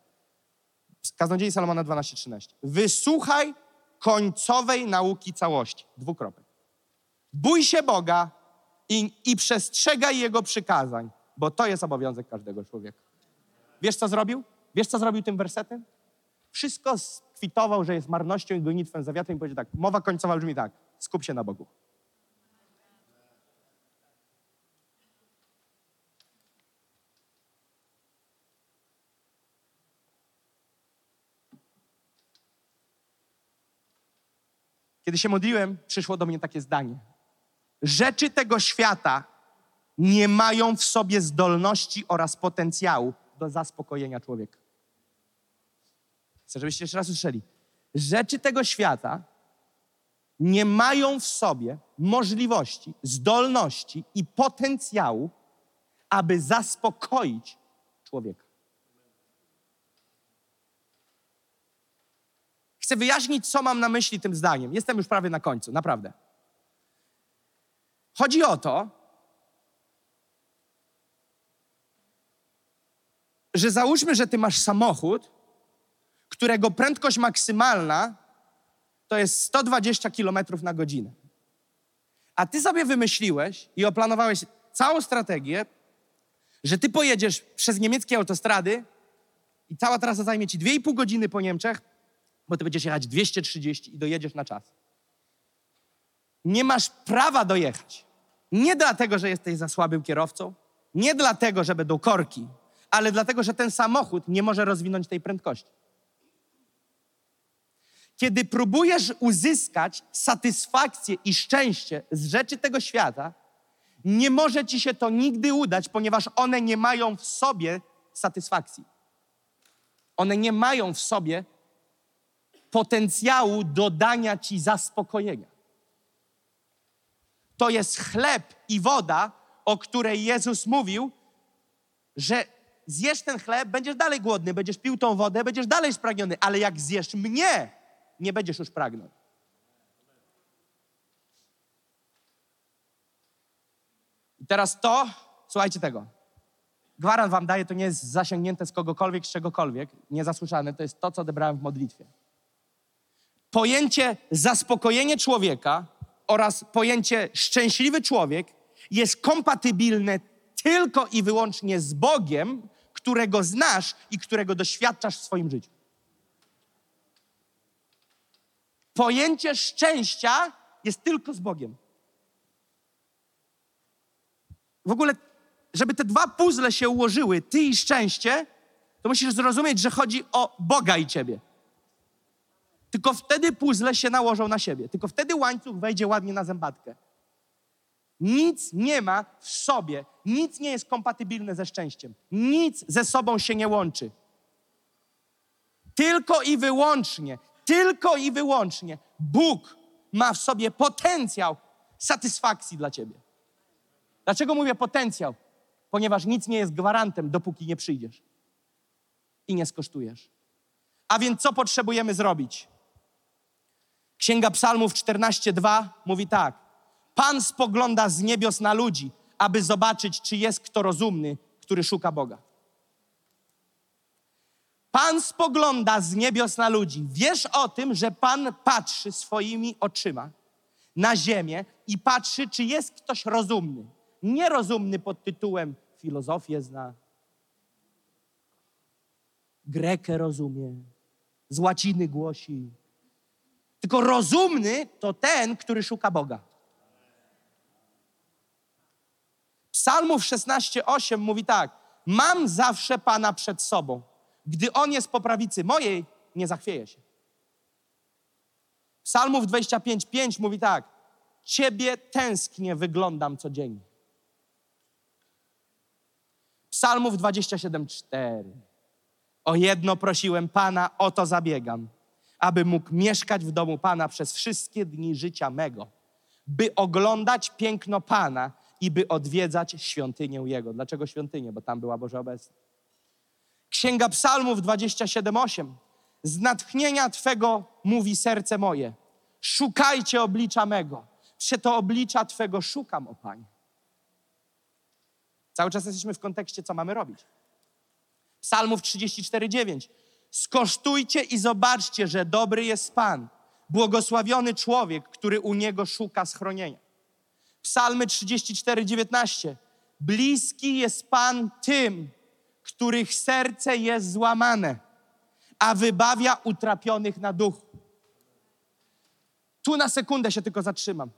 Kaznodziei Salomona 12:13. Wysłuchaj końcowej nauki całości. Dwukropek. Bój się Boga i, i przestrzegaj Jego przykazań, bo to jest obowiązek każdego człowieka. Wiesz, co zrobił? Wiesz, co zrobił tym wersetem? Wszystko skwitował, że jest marnością i gonitwem za wiatrem i powiedział tak, mowa końcowa brzmi tak, skup się na Bogu. Kiedy się modliłem, przyszło do mnie takie zdanie. Rzeczy tego świata nie mają w sobie zdolności oraz potencjału do zaspokojenia człowieka. Chcę, żebyście jeszcze raz usłyszeli. Rzeczy tego świata nie mają w sobie możliwości, zdolności i potencjału, aby zaspokoić człowieka. Chcę wyjaśnić, co mam na myśli tym zdaniem. Jestem już prawie na końcu, naprawdę. Chodzi o to, że załóżmy, że ty masz samochód, którego prędkość maksymalna to jest 120 km na godzinę. A ty sobie wymyśliłeś i oplanowałeś całą strategię, że ty pojedziesz przez niemieckie autostrady i cała trasa zajmie ci 2,5 godziny po Niemczech, bo ty będziesz jechać 230 i dojedziesz na czas. Nie masz prawa dojechać. Nie dlatego, że jesteś za słabym kierowcą, nie dlatego, że będą korki, ale dlatego, że ten samochód nie może rozwinąć tej prędkości. Kiedy próbujesz uzyskać satysfakcję i szczęście z rzeczy tego świata, nie może ci się to nigdy udać, ponieważ one nie mają w sobie satysfakcji. One nie mają w sobie potencjału dodania ci zaspokojenia. To jest chleb i woda, o której Jezus mówił, że zjesz ten chleb, będziesz dalej głodny, będziesz pił tą wodę, będziesz dalej spragniony, ale jak zjesz mnie, nie będziesz już pragnął. I teraz to, słuchajcie tego. Gwarant wam daję, to nie jest zasięgnięte z kogokolwiek, z czegokolwiek, niezasłyszane, to jest to, co odebrałem w modlitwie. Pojęcie zaspokojenie człowieka oraz pojęcie szczęśliwy człowiek jest kompatybilne tylko i wyłącznie z Bogiem, którego znasz i którego doświadczasz w swoim życiu. Pojęcie szczęścia jest tylko z Bogiem. W ogóle, żeby te dwa puzzle się ułożyły, ty i szczęście, to musisz zrozumieć, że chodzi o Boga i ciebie. Tylko wtedy puzzle się nałożą na siebie. Tylko wtedy łańcuch wejdzie ładnie na zębatkę. Nic nie ma w sobie, nic nie jest kompatybilne ze szczęściem. Nic ze sobą się nie łączy. Tylko i wyłącznie, tylko i wyłącznie Bóg ma w sobie potencjał satysfakcji dla ciebie. Dlaczego mówię potencjał? Ponieważ nic nie jest gwarantem, dopóki nie przyjdziesz i nie skosztujesz. A więc co potrzebujemy zrobić? Księga Psalmów 14:2 mówi tak: Pan spogląda z niebios na ludzi, aby zobaczyć, czy jest kto rozumny, który szuka Boga. Pan spogląda z niebios na ludzi. Wiesz o tym, że Pan patrzy swoimi oczyma na ziemię i patrzy, czy jest ktoś rozumny. Nierozumny pod tytułem filozofię zna, Grekę rozumie, z łaciny głosi. Tylko rozumny to ten, który szuka Boga. Psalmów 16:8 mówi tak: Mam zawsze Pana przed sobą. Gdy On jest po prawicy mojej, nie zachwieje się. Psalmów 25:5 mówi tak: Ciebie tęsknie wyglądam codziennie. Psalmów 27:4 O jedno prosiłem Pana, o to zabiegam, aby mógł mieszkać w domu Pana przez wszystkie dni życia mego, by oglądać piękno Pana i by odwiedzać świątynię Jego. Dlaczego świątynię? Bo tam była Boża obecność. Księga Psalmów 27:8 Z natchnienia Twego mówi serce moje. Szukajcie oblicza mego. Prze to oblicza Twego szukam, o Panie. Cały czas jesteśmy w kontekście, co mamy robić. Psalmów 34:9. Skosztujcie i zobaczcie, że dobry jest Pan. Błogosławiony człowiek, który u niego szuka schronienia. Psalmy 34:19. Bliski jest Pan tym, których serce jest złamane, a wybawia utrapionych na duchu. Tu na sekundę się tylko zatrzymam.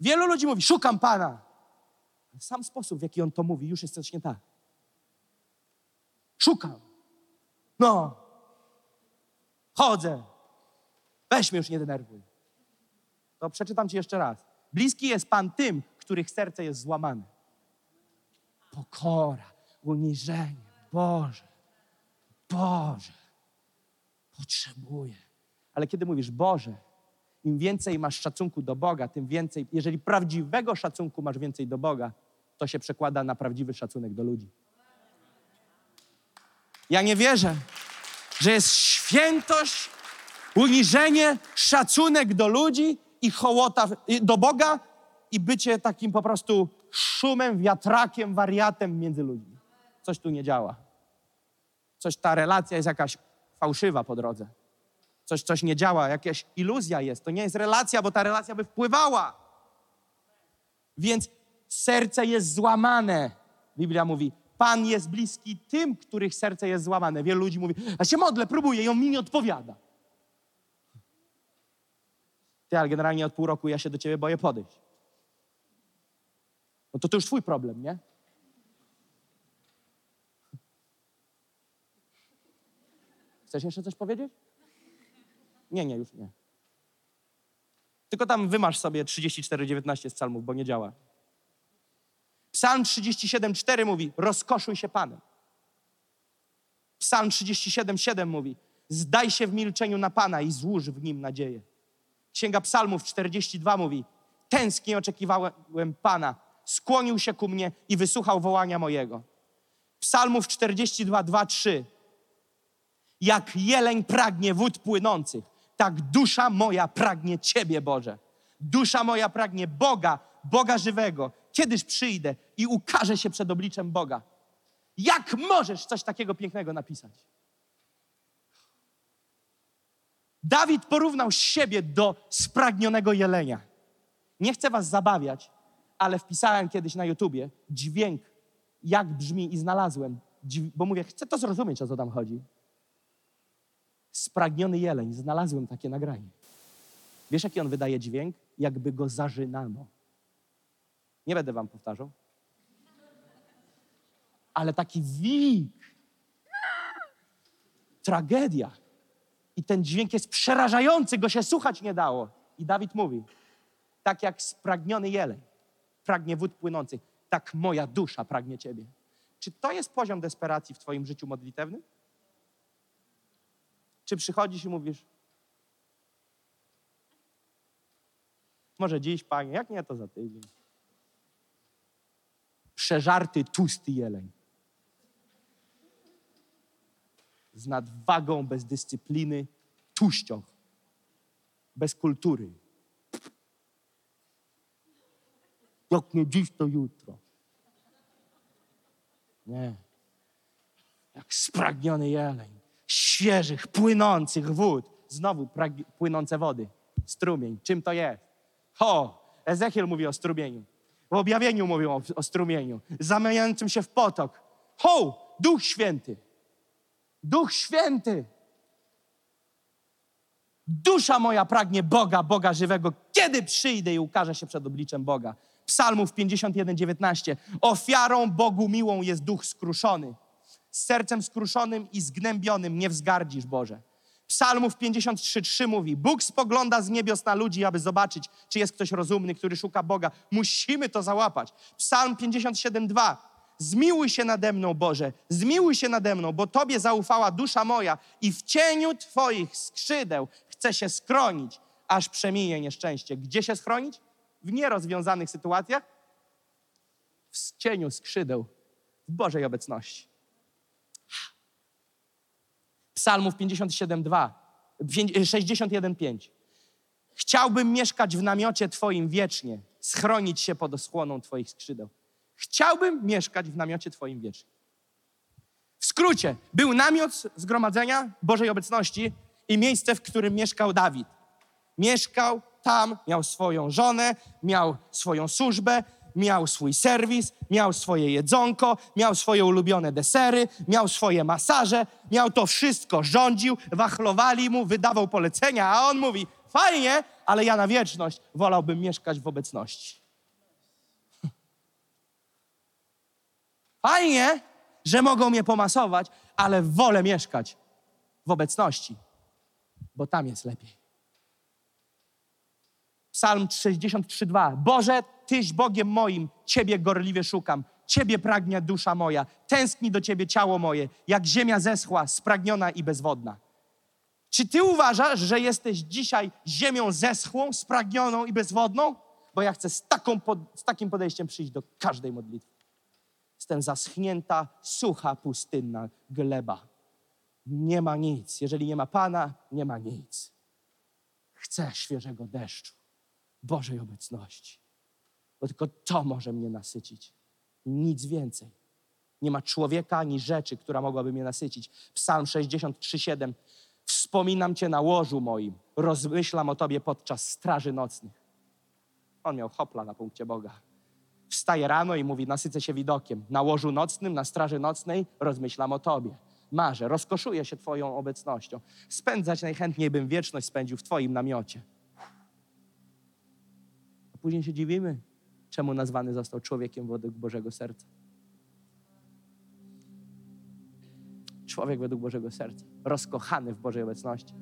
Wielu ludzi mówi: Szukam Pana. Sam sposób, w jaki on to mówi, już jest coś nie tak. Szukam. No. Chodzę. Weź mnie już nie denerwuj. To przeczytam ci jeszcze raz. Bliski jest Pan tym, których serce jest złamane. Pokora, uniżenie. Boże, Boże, potrzebuję. Ale kiedy mówisz Boże, im więcej masz szacunku do Boga, tym więcej, jeżeli prawdziwego szacunku masz więcej do Boga, to się przekłada na prawdziwy szacunek do ludzi. Ja nie wierzę, że jest świętość, uniżenie, szacunek do ludzi i hołota do Boga i bycie takim po prostu szumem, wiatrakiem, wariatem między ludźmi. Coś tu nie działa. Coś, ta relacja jest jakaś fałszywa po drodze. Coś, coś nie działa, jakaś iluzja jest. To nie jest relacja, bo ta relacja by wpływała. Więc serce jest złamane. Biblia mówi, Pan jest bliski tym, których serce jest złamane. Wielu ludzi mówi, a się modlę, próbuję i on mi nie odpowiada. Ty, ale generalnie od pół roku ja się do ciebie boję podejść. No to to już twój problem, nie? Chcesz jeszcze coś powiedzieć? Nie, nie, już nie. Tylko tam wymasz sobie 34,19 z psalmów, bo nie działa. Psalm 37,4 mówi, rozkoszuj się Panem. Psalm 37,7 mówi, zdaj się w milczeniu na Pana i złóż w Nim nadzieję. Księga Psalmów 42 mówi, tęsknię oczekiwałem Pana, skłonił się ku mnie i wysłuchał wołania mojego. Psalmów 42, 2, 3. Jak jeleń pragnie wód płynących, tak dusza moja pragnie Ciebie, Boże. Dusza moja pragnie Boga, Boga żywego. Kiedyż przyjdę i ukażę się przed obliczem Boga. Jak możesz coś takiego pięknego napisać? Dawid porównał siebie do spragnionego jelenia. Nie chcę was zabawiać, ale wpisałem kiedyś na YouTubie dźwięk, jak brzmi i znalazłem, bo mówię, chcę to zrozumieć, o co tam chodzi. Spragniony jeleń, znalazłem takie nagranie. Wiesz, jaki on wydaje dźwięk? Jakby go zażynano. Nie będę wam powtarzał. Ale taki wik. Tragedia. I ten dźwięk jest przerażający, go się słuchać nie dało. I Dawid mówi, tak jak spragniony jeleń pragnie wód płynących, tak moja dusza pragnie Ciebie. Czy to jest poziom desperacji w Twoim życiu modlitewnym? Czy przychodzisz i mówisz, może dziś, Panie, jak nie, to za tydzień. Przeżarty, tłusty jeleń. Z nadwagą, bez dyscypliny, tuścioch, bez kultury. Jak nie dziś, to jutro. Nie. Jak spragniony jeleń. Świeżych, płynących wód. Znowu płynące wody. Strumień. Czym to jest? Ho! Ezechiel mówi o strumieniu. W objawieniu mówią o, o strumieniu. Zamieniającym się w potok. Ho! Duch Święty. Duch Święty. Dusza moja pragnie Boga, Boga żywego. Kiedy przyjdę i ukaże się przed obliczem Boga? Psalmów 51, 19. Ofiarą Bogu miłą jest duch skruszony. Z sercem skruszonym i zgnębionym nie wzgardzisz, Boże. Psalmów 53, 3 mówi: Bóg spogląda z niebios na ludzi, aby zobaczyć, czy jest ktoś rozumny, który szuka Boga. Musimy to załapać. Psalm 57, 2. Zmiłuj się nade mną, Boże, zmiłuj się nade mną, bo Tobie zaufała dusza moja i w cieniu Twoich skrzydeł chcę się skronić, aż przeminie nieszczęście. Gdzie się schronić? W nierozwiązanych sytuacjach? W cieniu skrzydeł, w Bożej obecności. Psalmów 57:2, 61:5. Chciałbym mieszkać w namiocie Twoim wiecznie, schronić się pod osłoną Twoich skrzydeł. Chciałbym mieszkać w namiocie Twoim wiecznie. W skrócie, był namiot zgromadzenia Bożej obecności i miejsce, w którym mieszkał Dawid. Mieszkał tam, miał swoją żonę, miał swoją służbę, miał swój serwis, miał swoje jedzonko, miał swoje ulubione desery, miał swoje masaże, miał to wszystko, rządził, wachlowali mu, wydawał polecenia, a on mówi, fajnie, ale ja na wieczność wolałbym mieszkać w obecności. Fajnie, że mogą mnie pomasować, ale wolę mieszkać w obecności, bo tam jest lepiej. Psalm 63:2. Boże, Tyś Bogiem moim, Ciebie gorliwie szukam. Ciebie pragnie dusza moja, tęskni do Ciebie ciało moje, jak ziemia zeschła, spragniona i bezwodna. Czy Ty uważasz, że jesteś dzisiaj ziemią zeschłą, spragnioną i bezwodną? Bo ja chcę z, pod- z takim podejściem przyjść do każdej modlitwy. Jestem zaschnięta, sucha, pustynna gleba. Nie ma nic. Jeżeli nie ma Pana, nie ma nic. Chcę świeżego deszczu, Bożej obecności. Bo tylko to może mnie nasycić. Nic więcej. Nie ma człowieka ani rzeczy, która mogłaby mnie nasycić. Psalm 63,7. Wspominam Cię na łożu moim, rozmyślam o Tobie podczas straży nocnych. On miał hopla na punkcie Boga. Wstaje rano i mówi: Nasycę się widokiem. Na łożu nocnym, na straży nocnej rozmyślam o Tobie. Marzę, rozkoszuję się Twoją obecnością. Spędzać najchętniej bym wieczność spędził w Twoim namiocie. A później się dziwimy, czemu nazwany został człowiekiem według Bożego serca. Człowiek według Bożego serca, rozkochany w Bożej obecności.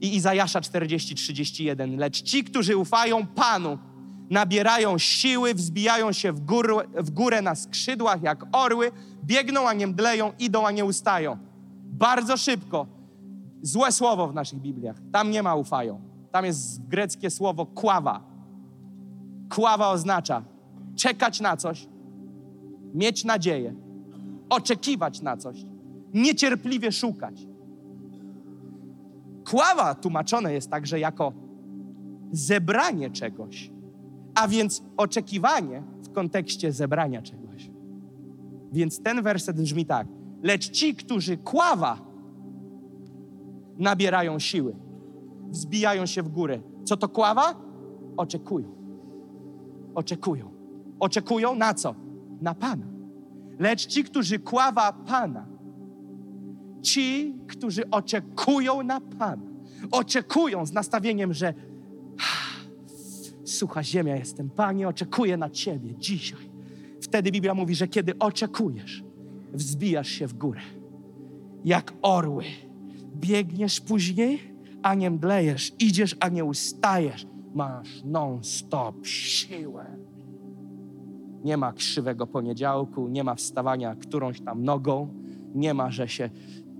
I Izajasza 40, 31. Lecz ci, którzy ufają Panu, nabierają siły, wzbijają się w, gór, w górę na skrzydłach jak orły, biegną, a nie mdleją, idą, a nie ustają. Bardzo szybko. Złe słowo w naszych Bibliach. Tam nie ma ufają. Tam jest greckie słowo kława. Kława oznacza czekać na coś, mieć nadzieję, oczekiwać na coś, niecierpliwie szukać. Kława tłumaczone jest także jako zebranie czegoś, a więc oczekiwanie w kontekście zebrania czegoś. Więc ten werset brzmi tak: Lecz ci, którzy kława, nabierają siły, wzbijają się w górę. Co to kława? Oczekują. Oczekują. Oczekują na co? Na Pana. Lecz ci, którzy kława Pana, ci, którzy oczekują na Pana, oczekują z nastawieniem, że sucha ziemia jestem, Panie, oczekuję na Ciebie dzisiaj. Wtedy Biblia mówi, że kiedy oczekujesz, wzbijasz się w górę. Jak orły. Biegniesz później, a nie mdlejesz. Idziesz, a nie ustajesz. Masz non-stop siłę. Nie ma krzywego poniedziałku, nie ma wstawania którąś tam nogą, nie ma, że się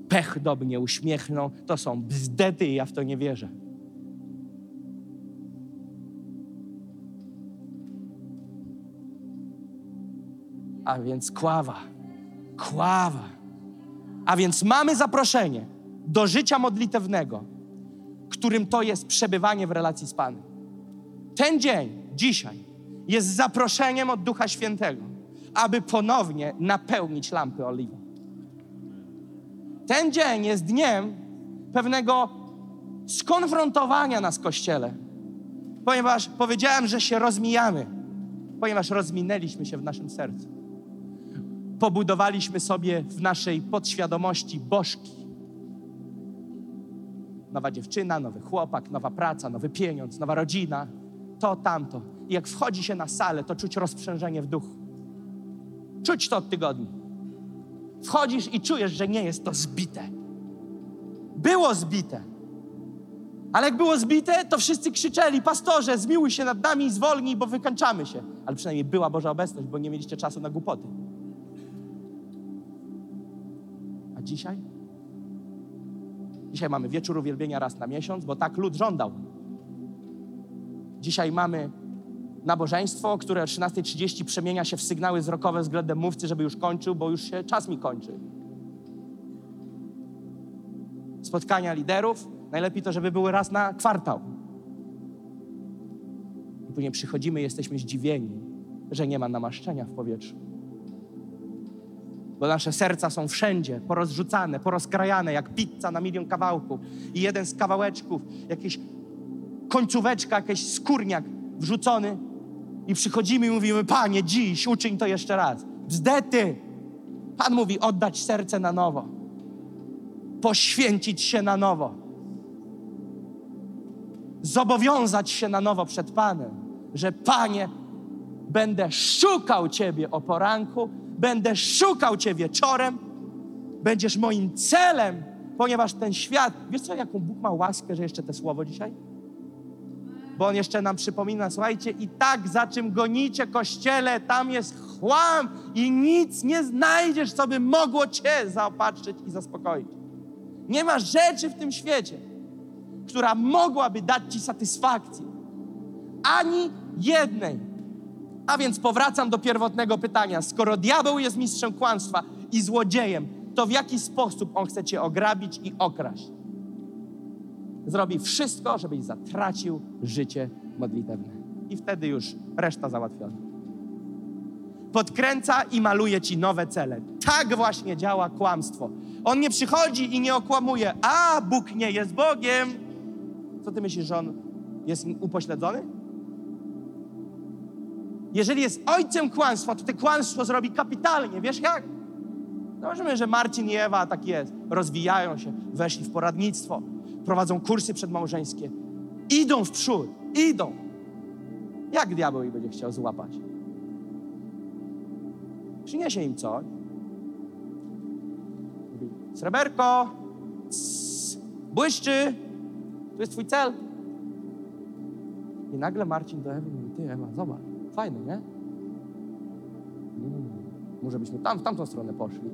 pech do mnie uśmiechną. To są bzdety i ja w to nie wierzę. A więc kława, kława. A więc mamy zaproszenie do życia modlitewnego, którym to jest przebywanie w relacji z Panem. Ten dzień, dzisiaj, jest zaproszeniem od Ducha Świętego, aby ponownie napełnić lampy oliwą. Ten dzień jest dniem pewnego skonfrontowania nas, Kościele, ponieważ powiedziałem, że się rozmijamy, ponieważ rozminęliśmy się w naszym sercu pobudowaliśmy sobie w naszej podświadomości bożki. Nowa dziewczyna, nowy chłopak, nowa praca, nowy pieniądz, nowa rodzina, to, tamto. I jak wchodzi się na salę, to czuć rozprzężenie w duchu. Czuć to od tygodni. Wchodzisz i czujesz, że nie jest to zbite. Było zbite. Ale jak było zbite, to wszyscy krzyczeli, pastorze, zmiłuj się nad nami i zwolnij, bo wykańczamy się. Ale przynajmniej była Boża obecność, bo nie mieliście czasu na głupoty. A dzisiaj? Dzisiaj mamy wieczór uwielbienia raz na miesiąc, bo tak lud żądał. Dzisiaj mamy nabożeństwo, które o 13.30 przemienia się w sygnały wzrokowe względem mówcy, żeby już kończył, bo już się czas mi kończy. Spotkania liderów, najlepiej to, żeby były raz na kwartał. I później przychodzimy jesteśmy zdziwieni, że nie ma namaszczenia w powietrzu. Bo nasze serca są wszędzie, porozrzucane, porozkrajane, jak pizza na milion kawałków. I jeden z kawałeczków, jakieś końcóweczka, jakiś skórniak wrzucony. I przychodzimy i mówimy, Panie, dziś uczyń to jeszcze raz. Bzdety! Pan mówi, oddać serce na nowo. Poświęcić się na nowo. Zobowiązać się na nowo przed Panem, że Panie, będę szukał Ciebie o poranku, będę szukał Cię wieczorem, będziesz moim celem, ponieważ ten świat, wiesz co, jaką Bóg ma łaskę, że jeszcze te słowo dzisiaj? Bo On jeszcze nam przypomina, słuchajcie, i tak za czym gonicie Kościele, tam jest chłam i nic nie znajdziesz, co by mogło Cię zaopatrzyć i zaspokoić. Nie ma rzeczy w tym świecie, która mogłaby dać Ci satysfakcji. Ani jednej. A więc powracam do pierwotnego pytania. Skoro diabeł jest mistrzem kłamstwa i złodziejem, to w jaki sposób on chce cię ograbić i okraść? Zrobi wszystko, żebyś zatracił życie modlitewne. I wtedy już reszta załatwiona. Podkręca i maluje ci nowe cele. Tak właśnie działa kłamstwo. On nie przychodzi i nie okłamuje. A, Bóg nie jest Bogiem. Co ty myślisz, że on jest upośledzony? Jeżeli jest ojcem kłamstwa, to te kłamstwo zrobi kapitalnie. Wiesz jak? Zobaczymy, że Marcin i Ewa tak jest. Rozwijają się, weszli w poradnictwo, prowadzą kursy przedmałżeńskie. Idą w przód, idą. Jak diabeł ich będzie chciał złapać? Przyniesie im coś. Mówi, sreberko, błyszczy, tu jest twój cel. I nagle Marcin do Ewy mówi, ty Ewa, zobacz, fajny, nie? Mm, może byśmy tam, w tamtą stronę poszli.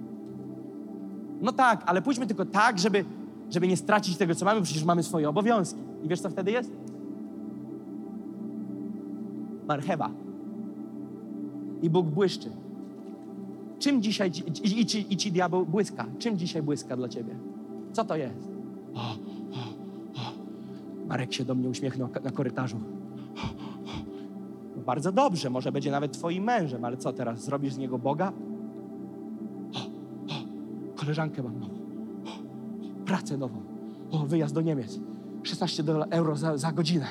No tak, ale pójdźmy tylko tak, żeby, żeby nie stracić tego, co mamy, przecież mamy swoje obowiązki. I wiesz, co wtedy jest? Marchewa. I Bóg błyszczy. Czym dzisiaj, i, i, ci, i ci diabeł błyska? Czym dzisiaj błyska dla ciebie? Co to jest? O, o, o. Marek się do mnie uśmiechnął na korytarzu. No bardzo dobrze, może będzie nawet twoim mężem, ale co teraz, zrobisz z niego Boga? Koleżankę mam nową, pracę nową, o, wyjazd do Niemiec, 16 dola- euro za, za godzinę.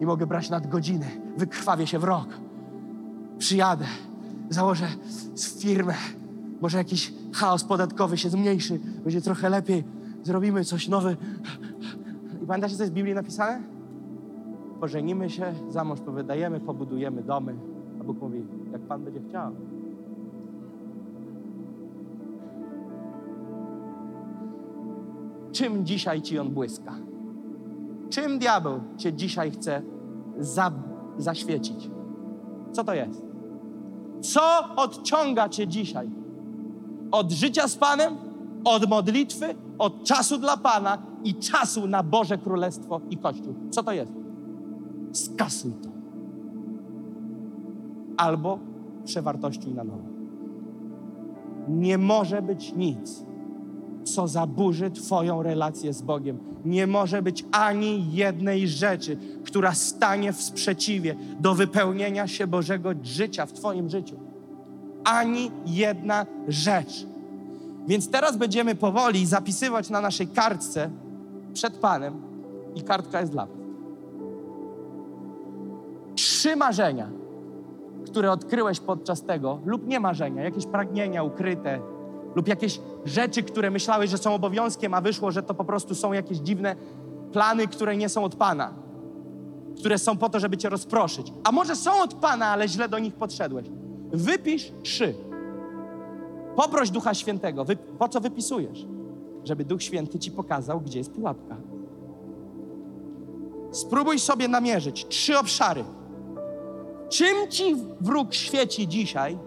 I mogę brać nadgodziny, wykrwawię się w rok, przyjadę, założę firmę, może jakiś chaos podatkowy się zmniejszy, będzie trochę lepiej, zrobimy coś nowe. I pamiętacie, co jest w Biblii napisane? pożenimy się, za mąż powydajemy, pobudujemy domy. A Bóg mówi, jak Pan będzie chciał. Czym dzisiaj ci on błyska? Czym diabeł cię dzisiaj chce za, zaświecić? Co to jest? Co odciąga cię dzisiaj od życia z Panem, od modlitwy, od czasu dla Pana i czasu na Boże Królestwo i Kościół? Co to jest? skasuj to. Albo przewartościuj na nowo. Nie może być nic, co zaburzy Twoją relację z Bogiem. Nie może być ani jednej rzeczy, która stanie w sprzeciwie do wypełnienia się Bożego życia w Twoim życiu. Ani jedna rzecz. Więc teraz będziemy powoli zapisywać na naszej kartce przed Panem i kartka jest dla Was trzy marzenia, które odkryłeś podczas tego, lub nie marzenia, jakieś pragnienia ukryte, lub jakieś rzeczy, które myślałeś, że są obowiązkiem, a wyszło, że to po prostu są jakieś dziwne plany, które nie są od Pana, które są po to, żeby Cię rozproszyć. A może są od Pana, ale źle do nich podszedłeś. Wypisz trzy. Poproś Ducha Świętego. Wy, po co wypisujesz? Żeby Duch Święty Ci pokazał, gdzie jest pułapka. Spróbuj sobie namierzyć trzy obszary. Czym ci wróg świeci dzisiaj,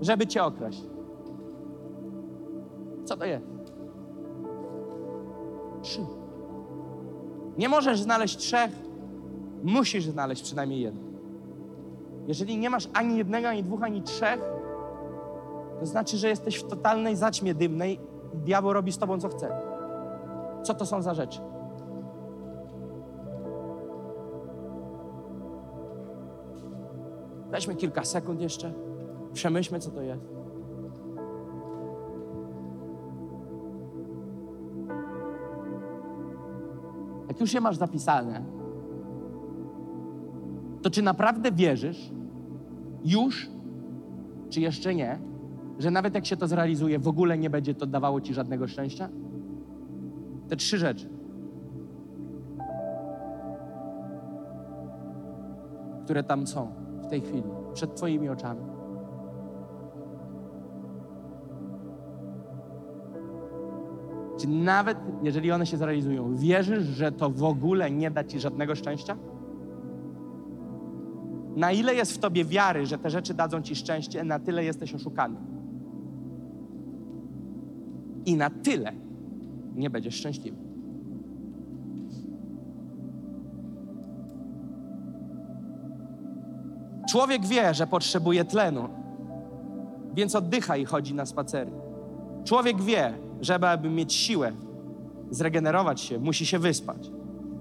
żeby cię okraść? Co to jest? Trzy. Nie możesz znaleźć trzech, musisz znaleźć przynajmniej jeden. Jeżeli nie masz ani jednego, ani dwóch, ani trzech, to znaczy, że jesteś w totalnej zaćmie dymnej i diabeł robi z tobą, co chce. Co to są za rzeczy? Weźmy kilka sekund jeszcze, przemyślmy, co to jest. Jak już je masz zapisane, to czy naprawdę wierzysz już, czy jeszcze nie, że nawet jak się to zrealizuje, w ogóle nie będzie to dawało ci żadnego szczęścia? Te trzy rzeczy. Które tam są w tej chwili, przed Twoimi oczami. Czy nawet jeżeli one się zrealizują, wierzysz, że to w ogóle nie da ci żadnego szczęścia? Na ile jest w tobie wiary, że te rzeczy dadzą ci szczęście, na tyle jesteś oszukany. I na tyle nie będziesz szczęśliwy. Człowiek wie, że potrzebuje tlenu, więc oddycha i chodzi na spacery. Człowiek wie, że aby mieć siłę, zregenerować się, musi się wyspać.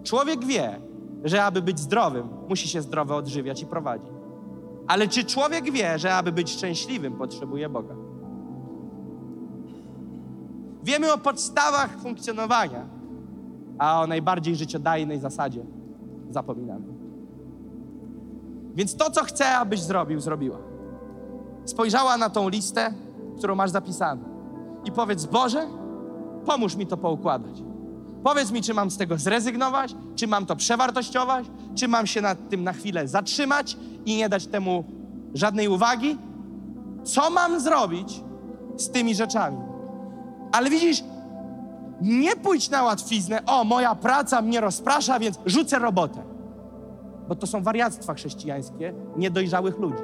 Człowiek wie, że aby być zdrowym, musi się zdrowo odżywiać i prowadzić. Ale czy człowiek wie, że aby być szczęśliwym, potrzebuje Boga? Wiemy o podstawach funkcjonowania, a o najbardziej życiodajnej zasadzie zapominamy. Więc to, co chcę, abyś zrobił, zrobiła. Spojrzała na tą listę, którą masz zapisaną i powiedz, Boże, pomóż mi to poukładać. Powiedz mi, czy mam z tego zrezygnować, czy mam to przewartościować, czy mam się nad tym na chwilę zatrzymać i nie dać temu żadnej uwagi. Co mam zrobić z tymi rzeczami? Ale widzisz, nie pójdź na łatwiznę, o, moja praca mnie rozprasza, więc rzucę robotę. Bo to są wariactwa chrześcijańskie niedojrzałych ludzi.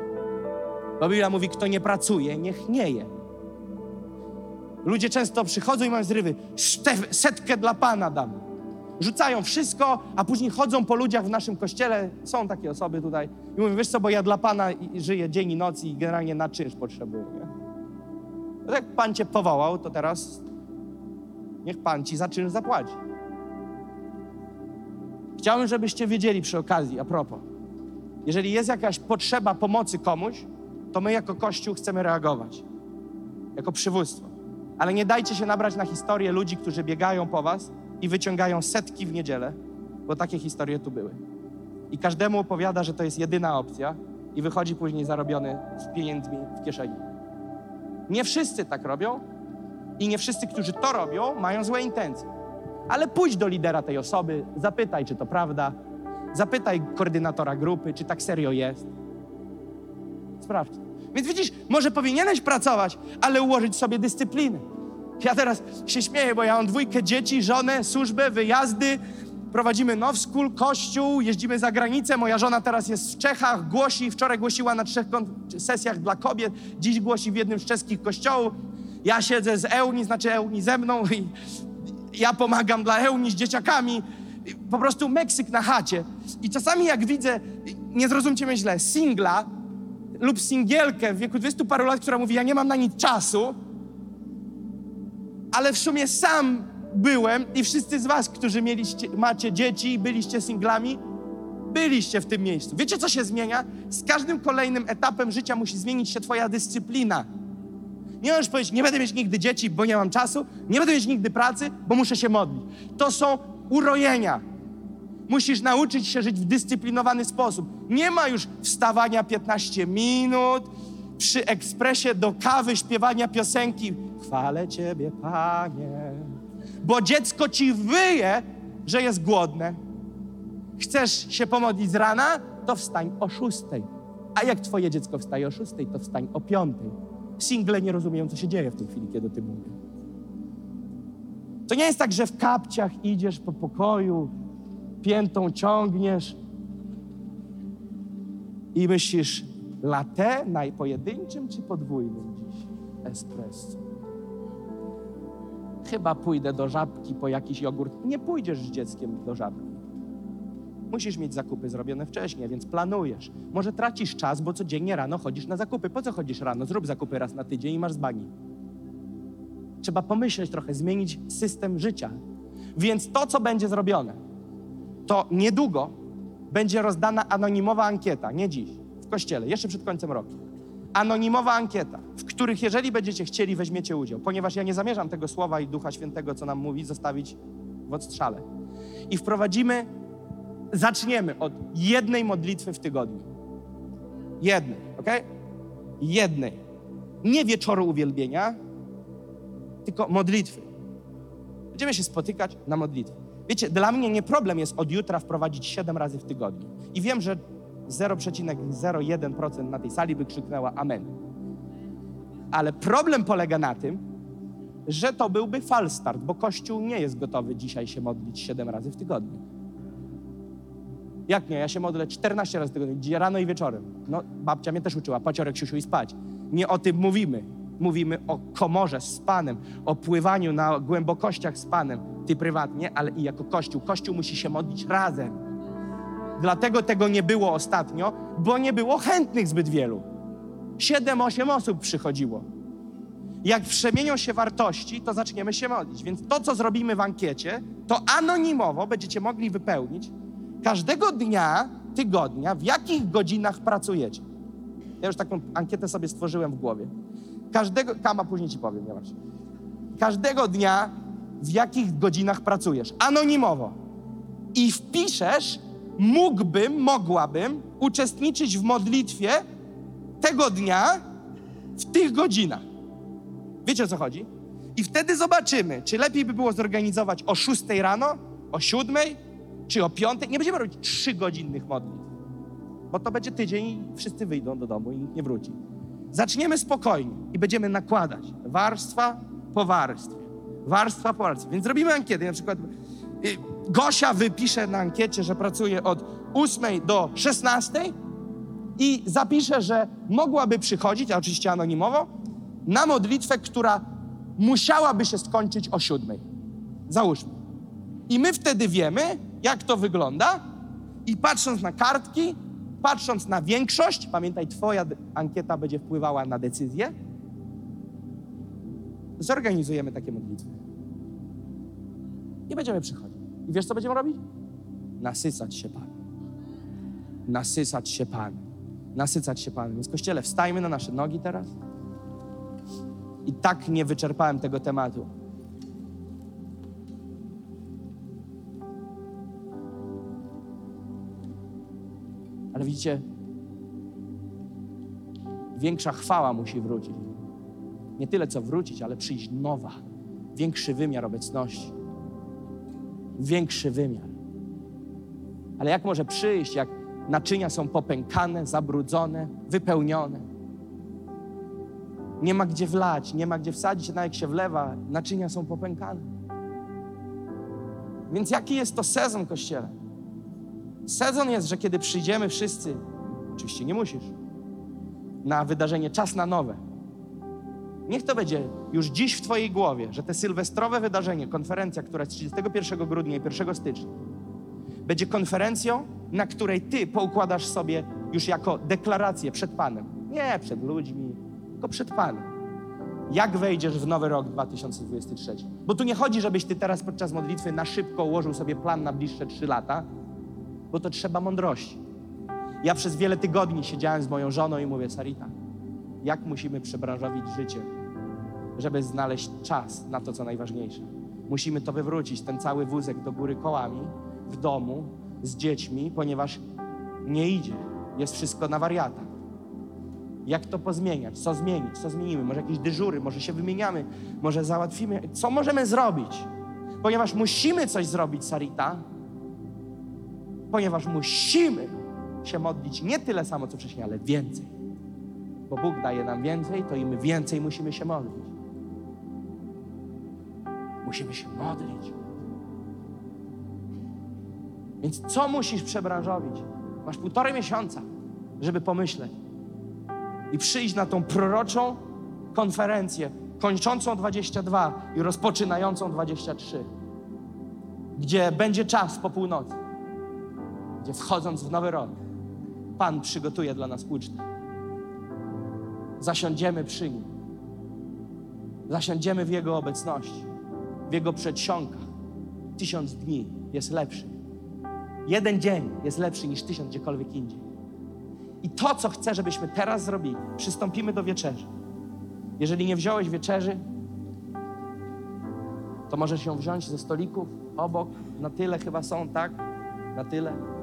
Bo Biblia mówi, kto nie pracuje, niech nie je. Ludzie często przychodzą i mają zrywy. Setkę dla Pana dam. Rzucają wszystko, a później chodzą po ludziach w naszym kościele. Są takie osoby tutaj. I mówią, wiesz co, bo ja dla Pana żyję dzień i noc i generalnie na czynsz potrzebuję. Nie? No jak Pan cię powołał, to teraz niech Pan ci za czynsz zapłaci. Chciałbym, żebyście wiedzieli przy okazji, a propos. Jeżeli jest jakaś potrzeba pomocy komuś, to my jako Kościół chcemy reagować. Jako przywództwo. Ale nie dajcie się nabrać na historię ludzi, którzy biegają po was i wyciągają setki w niedzielę, bo takie historie tu były. I każdemu opowiada, że to jest jedyna opcja i wychodzi później zarobiony z pieniędzmi w kieszeni. Nie wszyscy tak robią i nie wszyscy, którzy to robią, mają złe intencje. Ale pójdź do lidera tej osoby, zapytaj, czy to prawda, zapytaj koordynatora grupy, czy tak serio jest. Sprawdź. Więc widzisz, może powinieneś pracować, ale ułożyć sobie dyscyplinę. Ja teraz się śmieję, bo ja mam dwójkę dzieci, żonę, służbę, wyjazdy, prowadzimy now school, kościół, jeździmy za granicę. Moja żona teraz jest w Czechach, głosi, wczoraj głosiła na trzech sesjach dla kobiet, dziś głosi w jednym z czeskich kościołów. Ja siedzę z Euni, znaczy Euni ze mną i ja pomagam dla Euni z dzieciakami. Po prostu Meksyk na chacie. I czasami jak widzę, nie zrozumcie mnie źle, singla, lub singielkę w wieku 20 paru lat, która mówi, ja nie mam na nic czasu, ale w sumie sam byłem i wszyscy z was, którzy mieliście, macie dzieci i byliście singlami, byliście w tym miejscu. Wiecie, co się zmienia? Z każdym kolejnym etapem życia musi zmienić się twoja dyscyplina. Nie możesz powiedzieć, nie będę mieć nigdy dzieci, bo nie mam czasu, nie będę mieć nigdy pracy, bo muszę się modlić. To są urojenia. Musisz nauczyć się żyć w dyscyplinowany sposób. Nie ma już wstawania 15 minut, przy ekspresie do kawy śpiewania piosenki Chwalę Ciebie, Panie. Bo dziecko ci wyje, że jest głodne. Chcesz się pomodlić z rana? To wstań o szóstej. A jak twoje dziecko wstaje o szóstej, to wstań o piątej. Single nie rozumieją, co się dzieje w tej chwili, kiedy o tym mówię. To nie jest tak, że w kapciach idziesz po pokoju, piętą ciągniesz i myślisz, latte na pojedynczym czy podwójnym dziś espresso? Chyba pójdę do żabki po jakiś jogurt. Nie pójdziesz z dzieckiem do żabki. Musisz mieć zakupy zrobione wcześniej, więc planujesz. Może tracisz czas, bo codziennie rano chodzisz na zakupy. Po co chodzisz rano? Zrób zakupy raz na tydzień i masz z bani. Trzeba pomyśleć trochę, zmienić system życia. Więc to, co będzie zrobione, to niedługo będzie rozdana anonimowa ankieta, nie dziś, w kościele, jeszcze przed końcem roku. Anonimowa ankieta, w których jeżeli będziecie chcieli, weźmiecie udział, ponieważ ja nie zamierzam tego słowa i Ducha Świętego, co nam mówi, zostawić w odstrzale. i wprowadzimy, zaczniemy od jednej modlitwy w tygodniu. Jednej, ok? Jednej. Nie wieczoru uwielbienia, tylko modlitwy. Będziemy się spotykać na modlitwie. Wiecie, dla mnie nie problem jest od jutra wprowadzić 7 razy w tygodniu. I wiem, że 0,01% na tej sali by krzyknęła Amen. Ale problem polega na tym, że to byłby fal start, bo Kościół nie jest gotowy dzisiaj się modlić 7 razy w tygodniu. Jak nie? Ja się modlę 14 razy w tygodniu, rano i wieczorem. No, babcia mnie też uczyła, paciorek, siusiu i spać. Nie o tym mówimy. Mówimy o komorze z Panem, o pływaniu na głębokościach z Panem. Ty prywatnie, ale i jako Kościół. Kościół musi się modlić razem. Dlatego tego nie było ostatnio, bo nie było chętnych zbyt wielu. Siedem, osiem osób przychodziło. Jak przemienią się wartości, to zaczniemy się modlić. Więc to, co zrobimy w ankiecie, to anonimowo będziecie mogli wypełnić każdego dnia, tygodnia, w jakich godzinach pracujecie. Ja już taką ankietę sobie stworzyłem w głowie. Każdego, Kama później ci powiem, nie masz. Każdego dnia, w jakich godzinach pracujesz. Anonimowo. I wpiszesz, mógłbym, mogłabym uczestniczyć w modlitwie tego dnia w tych godzinach. Wiecie o co chodzi? I wtedy zobaczymy, czy lepiej by było zorganizować o 6 rano, o 7, czy o 5. Nie będziemy robić 3-godzinnych modlitw, bo to będzie tydzień i wszyscy wyjdą do domu i nie wróci. Zaczniemy spokojnie i będziemy nakładać warstwa po warstwie. Warstwa po warstwie. Więc zrobimy ankietę. Na przykład y, Gosia wypisze na ankiecie, że pracuje od 8 do 16 i zapisze, że mogłaby przychodzić, a oczywiście anonimowo, na modlitwę, która musiałaby się skończyć o 7. Załóżmy. I my wtedy wiemy, jak to wygląda i patrząc na kartki, patrząc na większość, pamiętaj, twoja ankieta będzie wpływała na decyzję, zorganizujemy takie modlitwy. I będziemy przychodzić. I wiesz, co będziemy robić? Nasycać się Panem. Nasycać się Panem. Nasycać się Panem. Więc Kościele, wstajmy na nasze nogi teraz. I tak nie wyczerpałem tego tematu. Ale widzicie, większa chwała musi wrócić. Nie tyle co wrócić, ale przyjść nowa, większy wymiar obecności. Większy wymiar. Ale jak może przyjść, jak naczynia są popękane, zabrudzone, wypełnione? Nie ma gdzie wlać, nie ma gdzie wsadzić, a jak się wlewa, naczynia są popękane. Więc jaki jest to sezon, Kościele? Sezon jest, że kiedy przyjdziemy wszyscy, oczywiście nie musisz, na wydarzenie Czas na Nowe. Niech to będzie już dziś w Twojej głowie, że te sylwestrowe wydarzenie, konferencja, która jest 31 grudnia i 1 stycznia, będzie konferencją, na której Ty poukładasz sobie już jako deklarację przed Panem. Nie przed ludźmi, tylko przed Panem. Jak wejdziesz w nowy rok 2023? Bo tu nie chodzi, żebyś Ty teraz podczas modlitwy na szybko ułożył sobie plan na bliższe 3 lata, bo to trzeba mądrości. Ja przez wiele tygodni siedziałem z moją żoną i mówię, Sarita, jak musimy przebranżowić życie, żeby znaleźć czas na to, co najważniejsze. Musimy to wywrócić, ten cały wózek do góry kołami, w domu, z dziećmi, ponieważ nie idzie. Jest wszystko na wariata. Jak to pozmieniać? Co zmienić? Co zmienimy? Może jakieś dyżury? Może się wymieniamy? Może załatwimy? Co możemy zrobić? Ponieważ musimy coś zrobić, Sarita, ponieważ musimy się modlić nie tyle samo, co wcześniej, ale więcej. Bo Bóg daje nam więcej, to i my więcej musimy się modlić. Musimy się modlić. Więc co musisz przebranżowić? Masz półtorej miesiąca, żeby pomyśleć i przyjść na tą proroczą konferencję, kończącą 22 i rozpoczynającą 23, gdzie będzie czas po północy, gdzie wchodząc w nowy rok, Pan przygotuje dla nas ucztę. Zasiądziemy przy Nim. Zasiądziemy w Jego obecności, w Jego przedsionkach. Tysiąc dni jest lepszy. Jeden dzień jest lepszy niż tysiąc gdziekolwiek indziej. I to, co chcę, żebyśmy teraz zrobili, przystąpimy do wieczerzy. Jeżeli nie wziąłeś wieczerzy, to możesz ją wziąć ze stolików obok, na tyle chyba są, tak? Na tyle.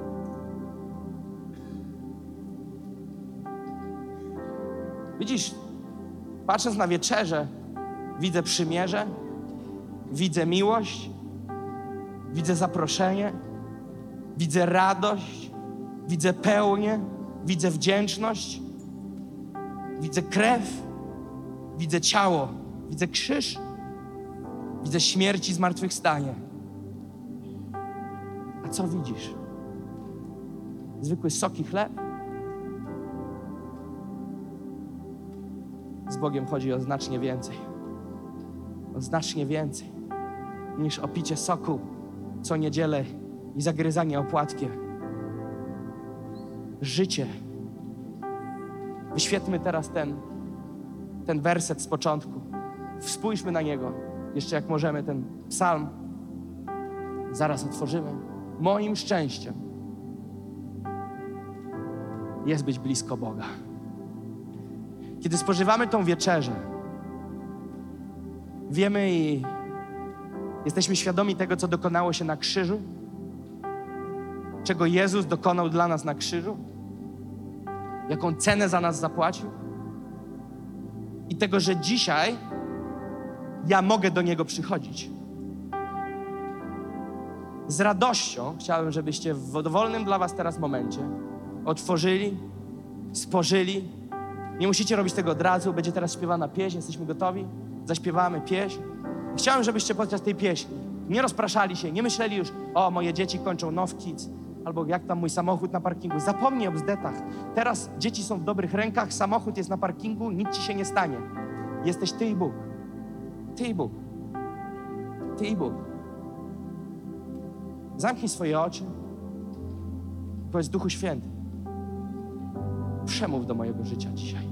Widzisz, patrząc na wieczerzę, widzę przymierze, widzę miłość, widzę zaproszenie, widzę radość, widzę pełnię, widzę wdzięczność, widzę krew, widzę ciało, widzę krzyż, widzę śmierć i zmartwychwstanie. A co widzisz? Zwykły soki chleb? Bogiem chodzi o znacznie więcej. O znacznie więcej niż o picie soku co niedzielę i zagryzanie opłatkiem. Życie. Wyświetlmy teraz ten, ten werset z początku. Spójrzmy na niego. Jeszcze jak możemy, ten psalm. Zaraz otworzymy. Moim szczęściem jest być blisko Boga. Kiedy spożywamy tą wieczerzę, wiemy i jesteśmy świadomi tego, co dokonało się na krzyżu, czego Jezus dokonał dla nas na krzyżu, jaką cenę za nas zapłacił i tego, że dzisiaj ja mogę do Niego przychodzić. Z radością chciałem, żebyście w dowolnym dla Was teraz momencie otworzyli, spożyli. Nie musicie robić tego od razu, będzie teraz śpiewana pieśń, jesteśmy gotowi, zaśpiewamy pieśń. Chciałem, żebyście podczas tej pieśni nie rozpraszali się, nie myśleli już, o, moje dzieci kończą Now Kids, albo jak tam mój samochód na parkingu. Zapomnij o bzdetach. Teraz dzieci są w dobrych rękach, samochód jest na parkingu, nic ci się nie stanie. Jesteś Ty i Bóg. Ty i Bóg. Ty i Bóg. Zamknij swoje oczy. Powiedz Duchu Święty. Przemów do mojego życia dzisiaj.